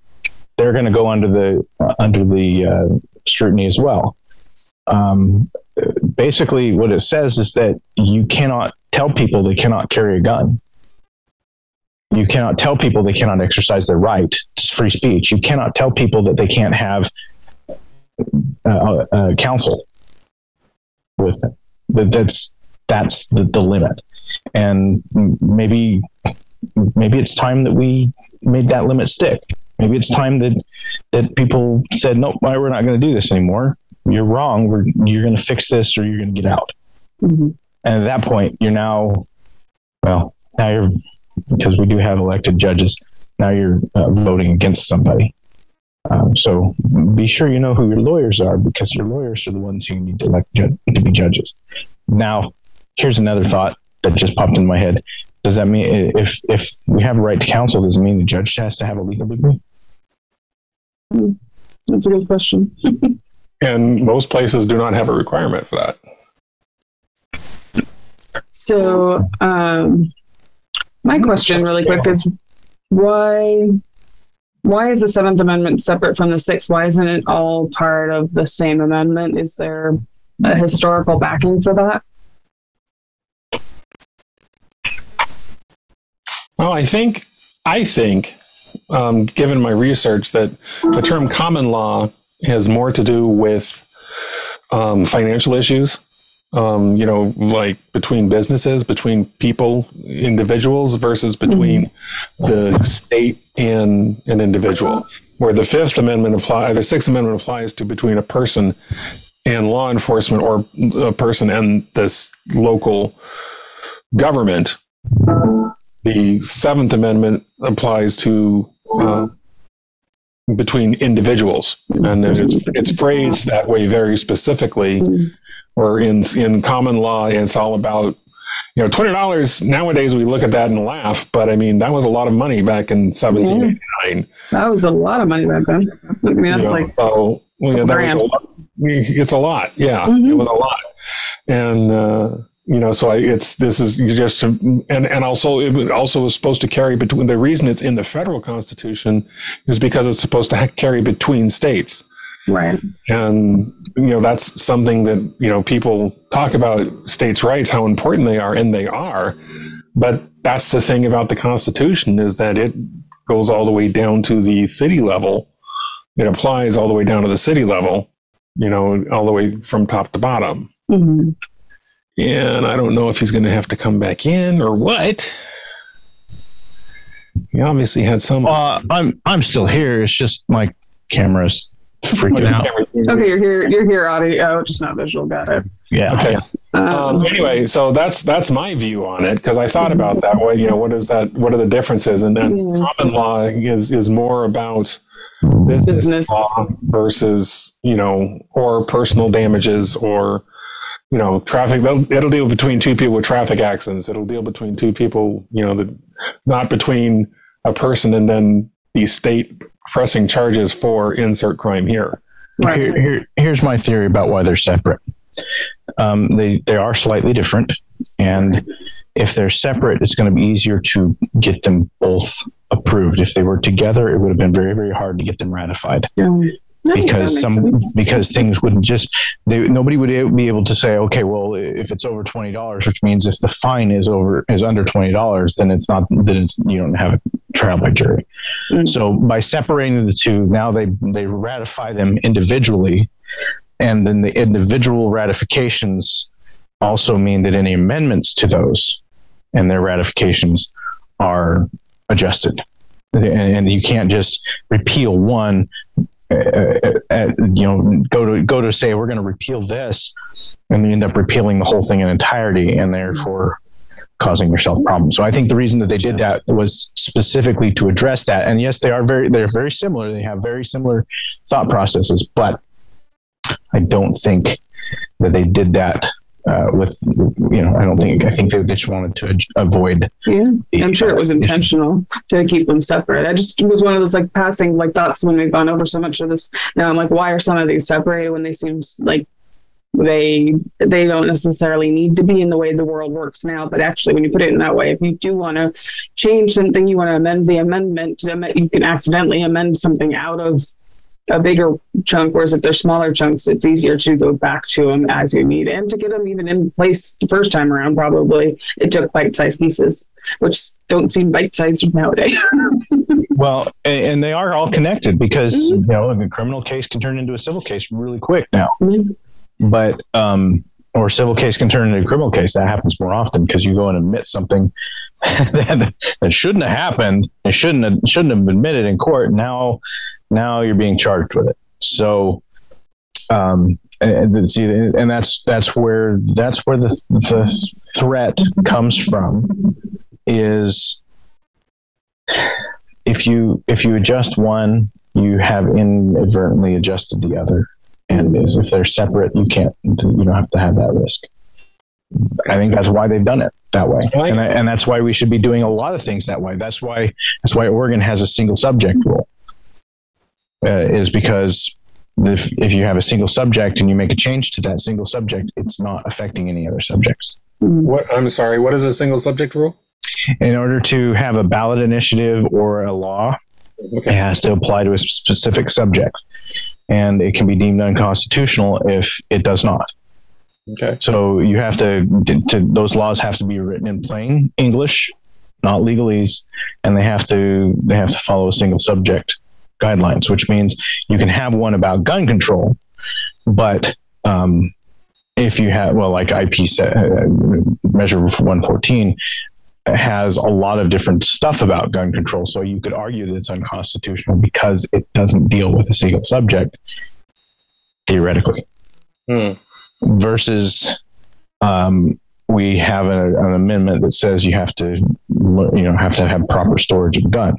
they're going to go under the uh, under the uh, scrutiny as well. Um, basically, what it says is that you cannot tell people they cannot carry a gun. You cannot tell people they cannot exercise their right to free speech. You cannot tell people that they can't have uh, uh, counsel with them. That that's that's the, the limit. And maybe maybe it's time that we made that limit stick. Maybe it's time that that people said, "Nope, we're not going to do this anymore. You're wrong. We're you're going to fix this, or you're going to get out." Mm-hmm. And at that point, you're now, well, now you're because we do have elected judges. Now you're uh, voting against somebody. Um, so be sure you know who your lawyers are because your lawyers are the ones who need to elect ju- to be judges. Now, here's another thought that just popped in my head. Does that mean if if we have a right to counsel, does it mean the judge has to have a legal degree? That's a good question. and most places do not have a requirement for that. So, um, my question, really quick, is why why is the Seventh Amendment separate from the Sixth? Why isn't it all part of the same amendment? Is there a historical backing for that? Well, I think I think, um, given my research, that the term common law has more to do with um, financial issues um, you know, like between businesses, between people, individuals versus between mm-hmm. the state and an individual. Where the Fifth Amendment apply, the Sixth Amendment applies to between a person and law enforcement, or a person and this local government. The Seventh Amendment applies to uh, between individuals, and it's, it's phrased that way very specifically. Or in in common law, it's all about you know twenty dollars. Nowadays, we look at that and laugh, but I mean that was a lot of money back in seventeen eighty nine. That was a lot of money back then. I mean, that's you know, like so. Well, yeah, a lot. It's a lot. Yeah, mm-hmm. it was a lot, and. Uh, you know, so I, it's this is just and and also it also is supposed to carry between the reason it's in the federal constitution is because it's supposed to ha- carry between states. Right. And, you know, that's something that, you know, people talk about states' rights, how important they are, and they are. But that's the thing about the Constitution is that it goes all the way down to the city level. It applies all the way down to the city level, you know, all the way from top to bottom. Mm-hmm. And I don't know if he's going to have to come back in or what. He obviously had some. Uh, I'm I'm still here. It's just my camera's freaking out. Okay, you're here. You're here, audio, Oh, just not visual. Got it. Yeah. Okay. Um, um, anyway, so that's that's my view on it because I thought about that. What you know, what is that? What are the differences? And then yeah. common law is is more about business, business, law versus you know, or personal damages, or you know, traffic. It'll deal between two people with traffic accidents. It'll deal between two people, you know, that not between a person and then the state pressing charges for insert crime here. Right. Here, here, here's my theory about why they're separate. Um, they they are slightly different, and if they're separate, it's going to be easier to get them both approved. If they were together, it would have been very very hard to get them ratified. Because some sense. because things wouldn't just they nobody would be able to say okay well if it's over twenty dollars which means if the fine is over is under twenty dollars then it's not then it's you don't have a trial by jury mm-hmm. so by separating the two now they they ratify them individually and then the individual ratifications also mean that any amendments to those and their ratifications are adjusted and, and you can't just repeal one uh, uh, you know, go to go to say we're going to repeal this, and you end up repealing the whole thing in entirety, and therefore causing yourself problems. So I think the reason that they did that was specifically to address that. And yes, they are very they're very similar. They have very similar thought processes, but I don't think that they did that uh, with you know I don't think I think they just wanted to avoid. Yeah, the, I'm sure it was intentional issue. to keep them separate. I just was one of those like passing like thoughts when we've gone over so much of this. Now I'm like, why are some of these separated when they seem like they they don't necessarily need to be in the way the world works now but actually when you put it in that way if you do want to change something you want to amend the amendment you can accidentally amend something out of a bigger chunk, whereas if they're smaller chunks, it's easier to go back to them as you need and to get them even in place the first time around. Probably it took bite-sized pieces, which don't seem bite-sized nowadays. well, and they are all connected because mm-hmm. you know a criminal case can turn into a civil case really quick now. Mm-hmm. But um, or civil case can turn into a criminal case. That happens more often because you go and admit something that, that shouldn't have happened. It shouldn't have, shouldn't have been admitted in court. Now now you're being charged with it. So, um, and, see, and that's that's where that's where the the threat comes from. Is if you if you adjust one, you have inadvertently adjusted the other, and if they're separate, you can't you don't have to have that risk. I think that's why they've done it that way, and, I, and that's why we should be doing a lot of things that way. That's why that's why Oregon has a single subject rule uh, is because if, if you have a single subject and you make a change to that single subject, it's not affecting any other subjects. What I'm sorry, what is a single subject rule? In order to have a ballot initiative or a law, okay. it has to apply to a specific subject, and it can be deemed unconstitutional if it does not. Okay. So you have to, to those laws have to be written in plain English, not legalese, and they have to they have to follow a single subject guidelines, which means you can have one about gun control, but um, if you have, well, like IP set, uh, measure 114 has a lot of different stuff about gun control. So you could argue that it's unconstitutional because it doesn't deal with a single subject, theoretically. Hmm. Versus um, we have a, an amendment that says you have to, you know, have to have proper storage of gun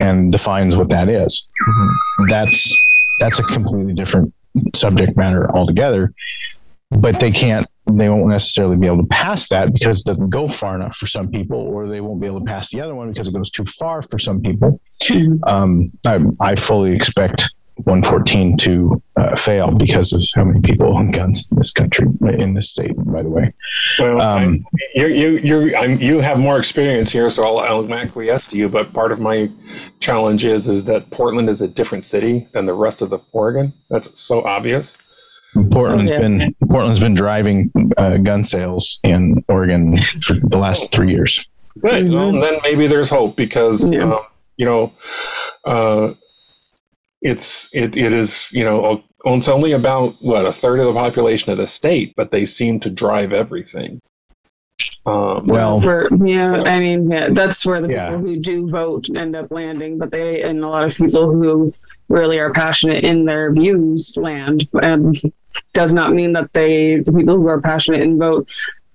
and defines what that is. Mm-hmm. That's that's a completely different subject matter altogether. But they can't they won't necessarily be able to pass that because it doesn't go far enough for some people, or they won't be able to pass the other one because it goes too far for some people. Mm-hmm. Um, I, I fully expect 114 to uh, fail because of how many people own guns in this country, in this state, by the way. Well, um, you you you you have more experience here, so I'll, I'll acquiesce to you. But part of my challenge is is that Portland is a different city than the rest of the Oregon. That's so obvious. Portland's yeah. been Portland's been driving uh, gun sales in Oregon for the last three years. Good. Mm-hmm. Well, then maybe there's hope because yeah. uh, you know uh, it's it, it is you know owns only about what a third of the population of the state, but they seem to drive everything. Um, well, for, yeah, I mean, yeah, that's where the yeah. people who do vote end up landing. But they and a lot of people who really are passionate in their views land, and does not mean that they the people who are passionate in vote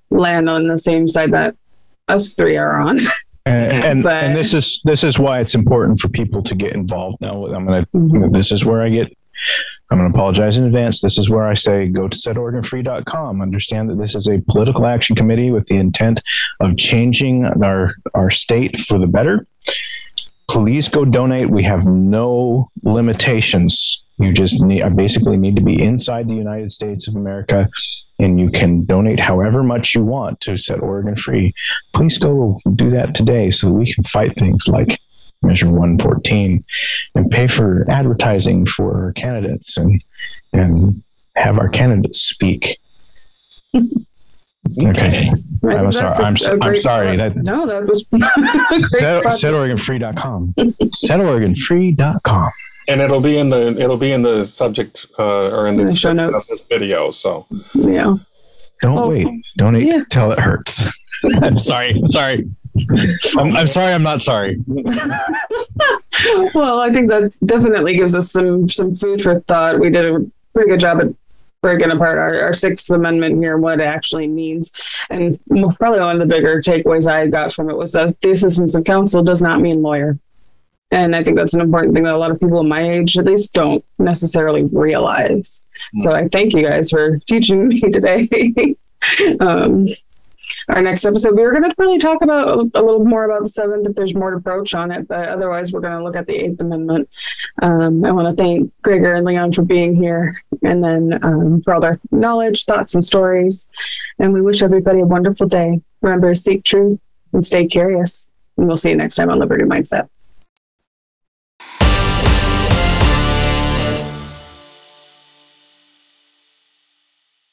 land on the same side that us three are on. And, and, but, and, this is this is why it's important for people to get involved. Now I'm gonna mm-hmm. this is where I get I'm going to apologize in advance. This is where I say go to setoregonfree.com. Understand that this is a political action committee with the intent of changing our, our state for the better. Please go donate. We have no limitations. You just need, I basically need to be inside the United States of America and you can donate however much you want to set Oregon free. Please go do that today so that we can fight things like Measure 114 and pay for advertising for our candidates and and have our candidates speak. Okay. I'm sorry. I'm, I'm sorry. That, no, that was set, setoregonfree.com. setoregonfree.com. And it'll be in the it'll be in the subject uh, or in the, the show notes of this video. So yeah. Don't oh, wait. Donate yeah. till it hurts. I'm sorry. I'm sorry. I'm, I'm sorry. I'm not sorry. well, I think that definitely gives us some some food for thought. We did a pretty good job at breaking apart our, our Sixth Amendment here what it actually means. And probably one of the bigger takeaways I got from it was that the assistance of counsel does not mean lawyer. And I think that's an important thing that a lot of people my age at least don't necessarily realize. Mm-hmm. So I thank you guys for teaching me today. um, our next episode, we were going to really talk about a little more about the seventh if there's more to broach on it, but otherwise, we're going to look at the Eighth Amendment. Um, I want to thank Gregor and Leon for being here and then um, for all their knowledge, thoughts, and stories. And we wish everybody a wonderful day. Remember to seek truth and stay curious. And we'll see you next time on Liberty Mindset.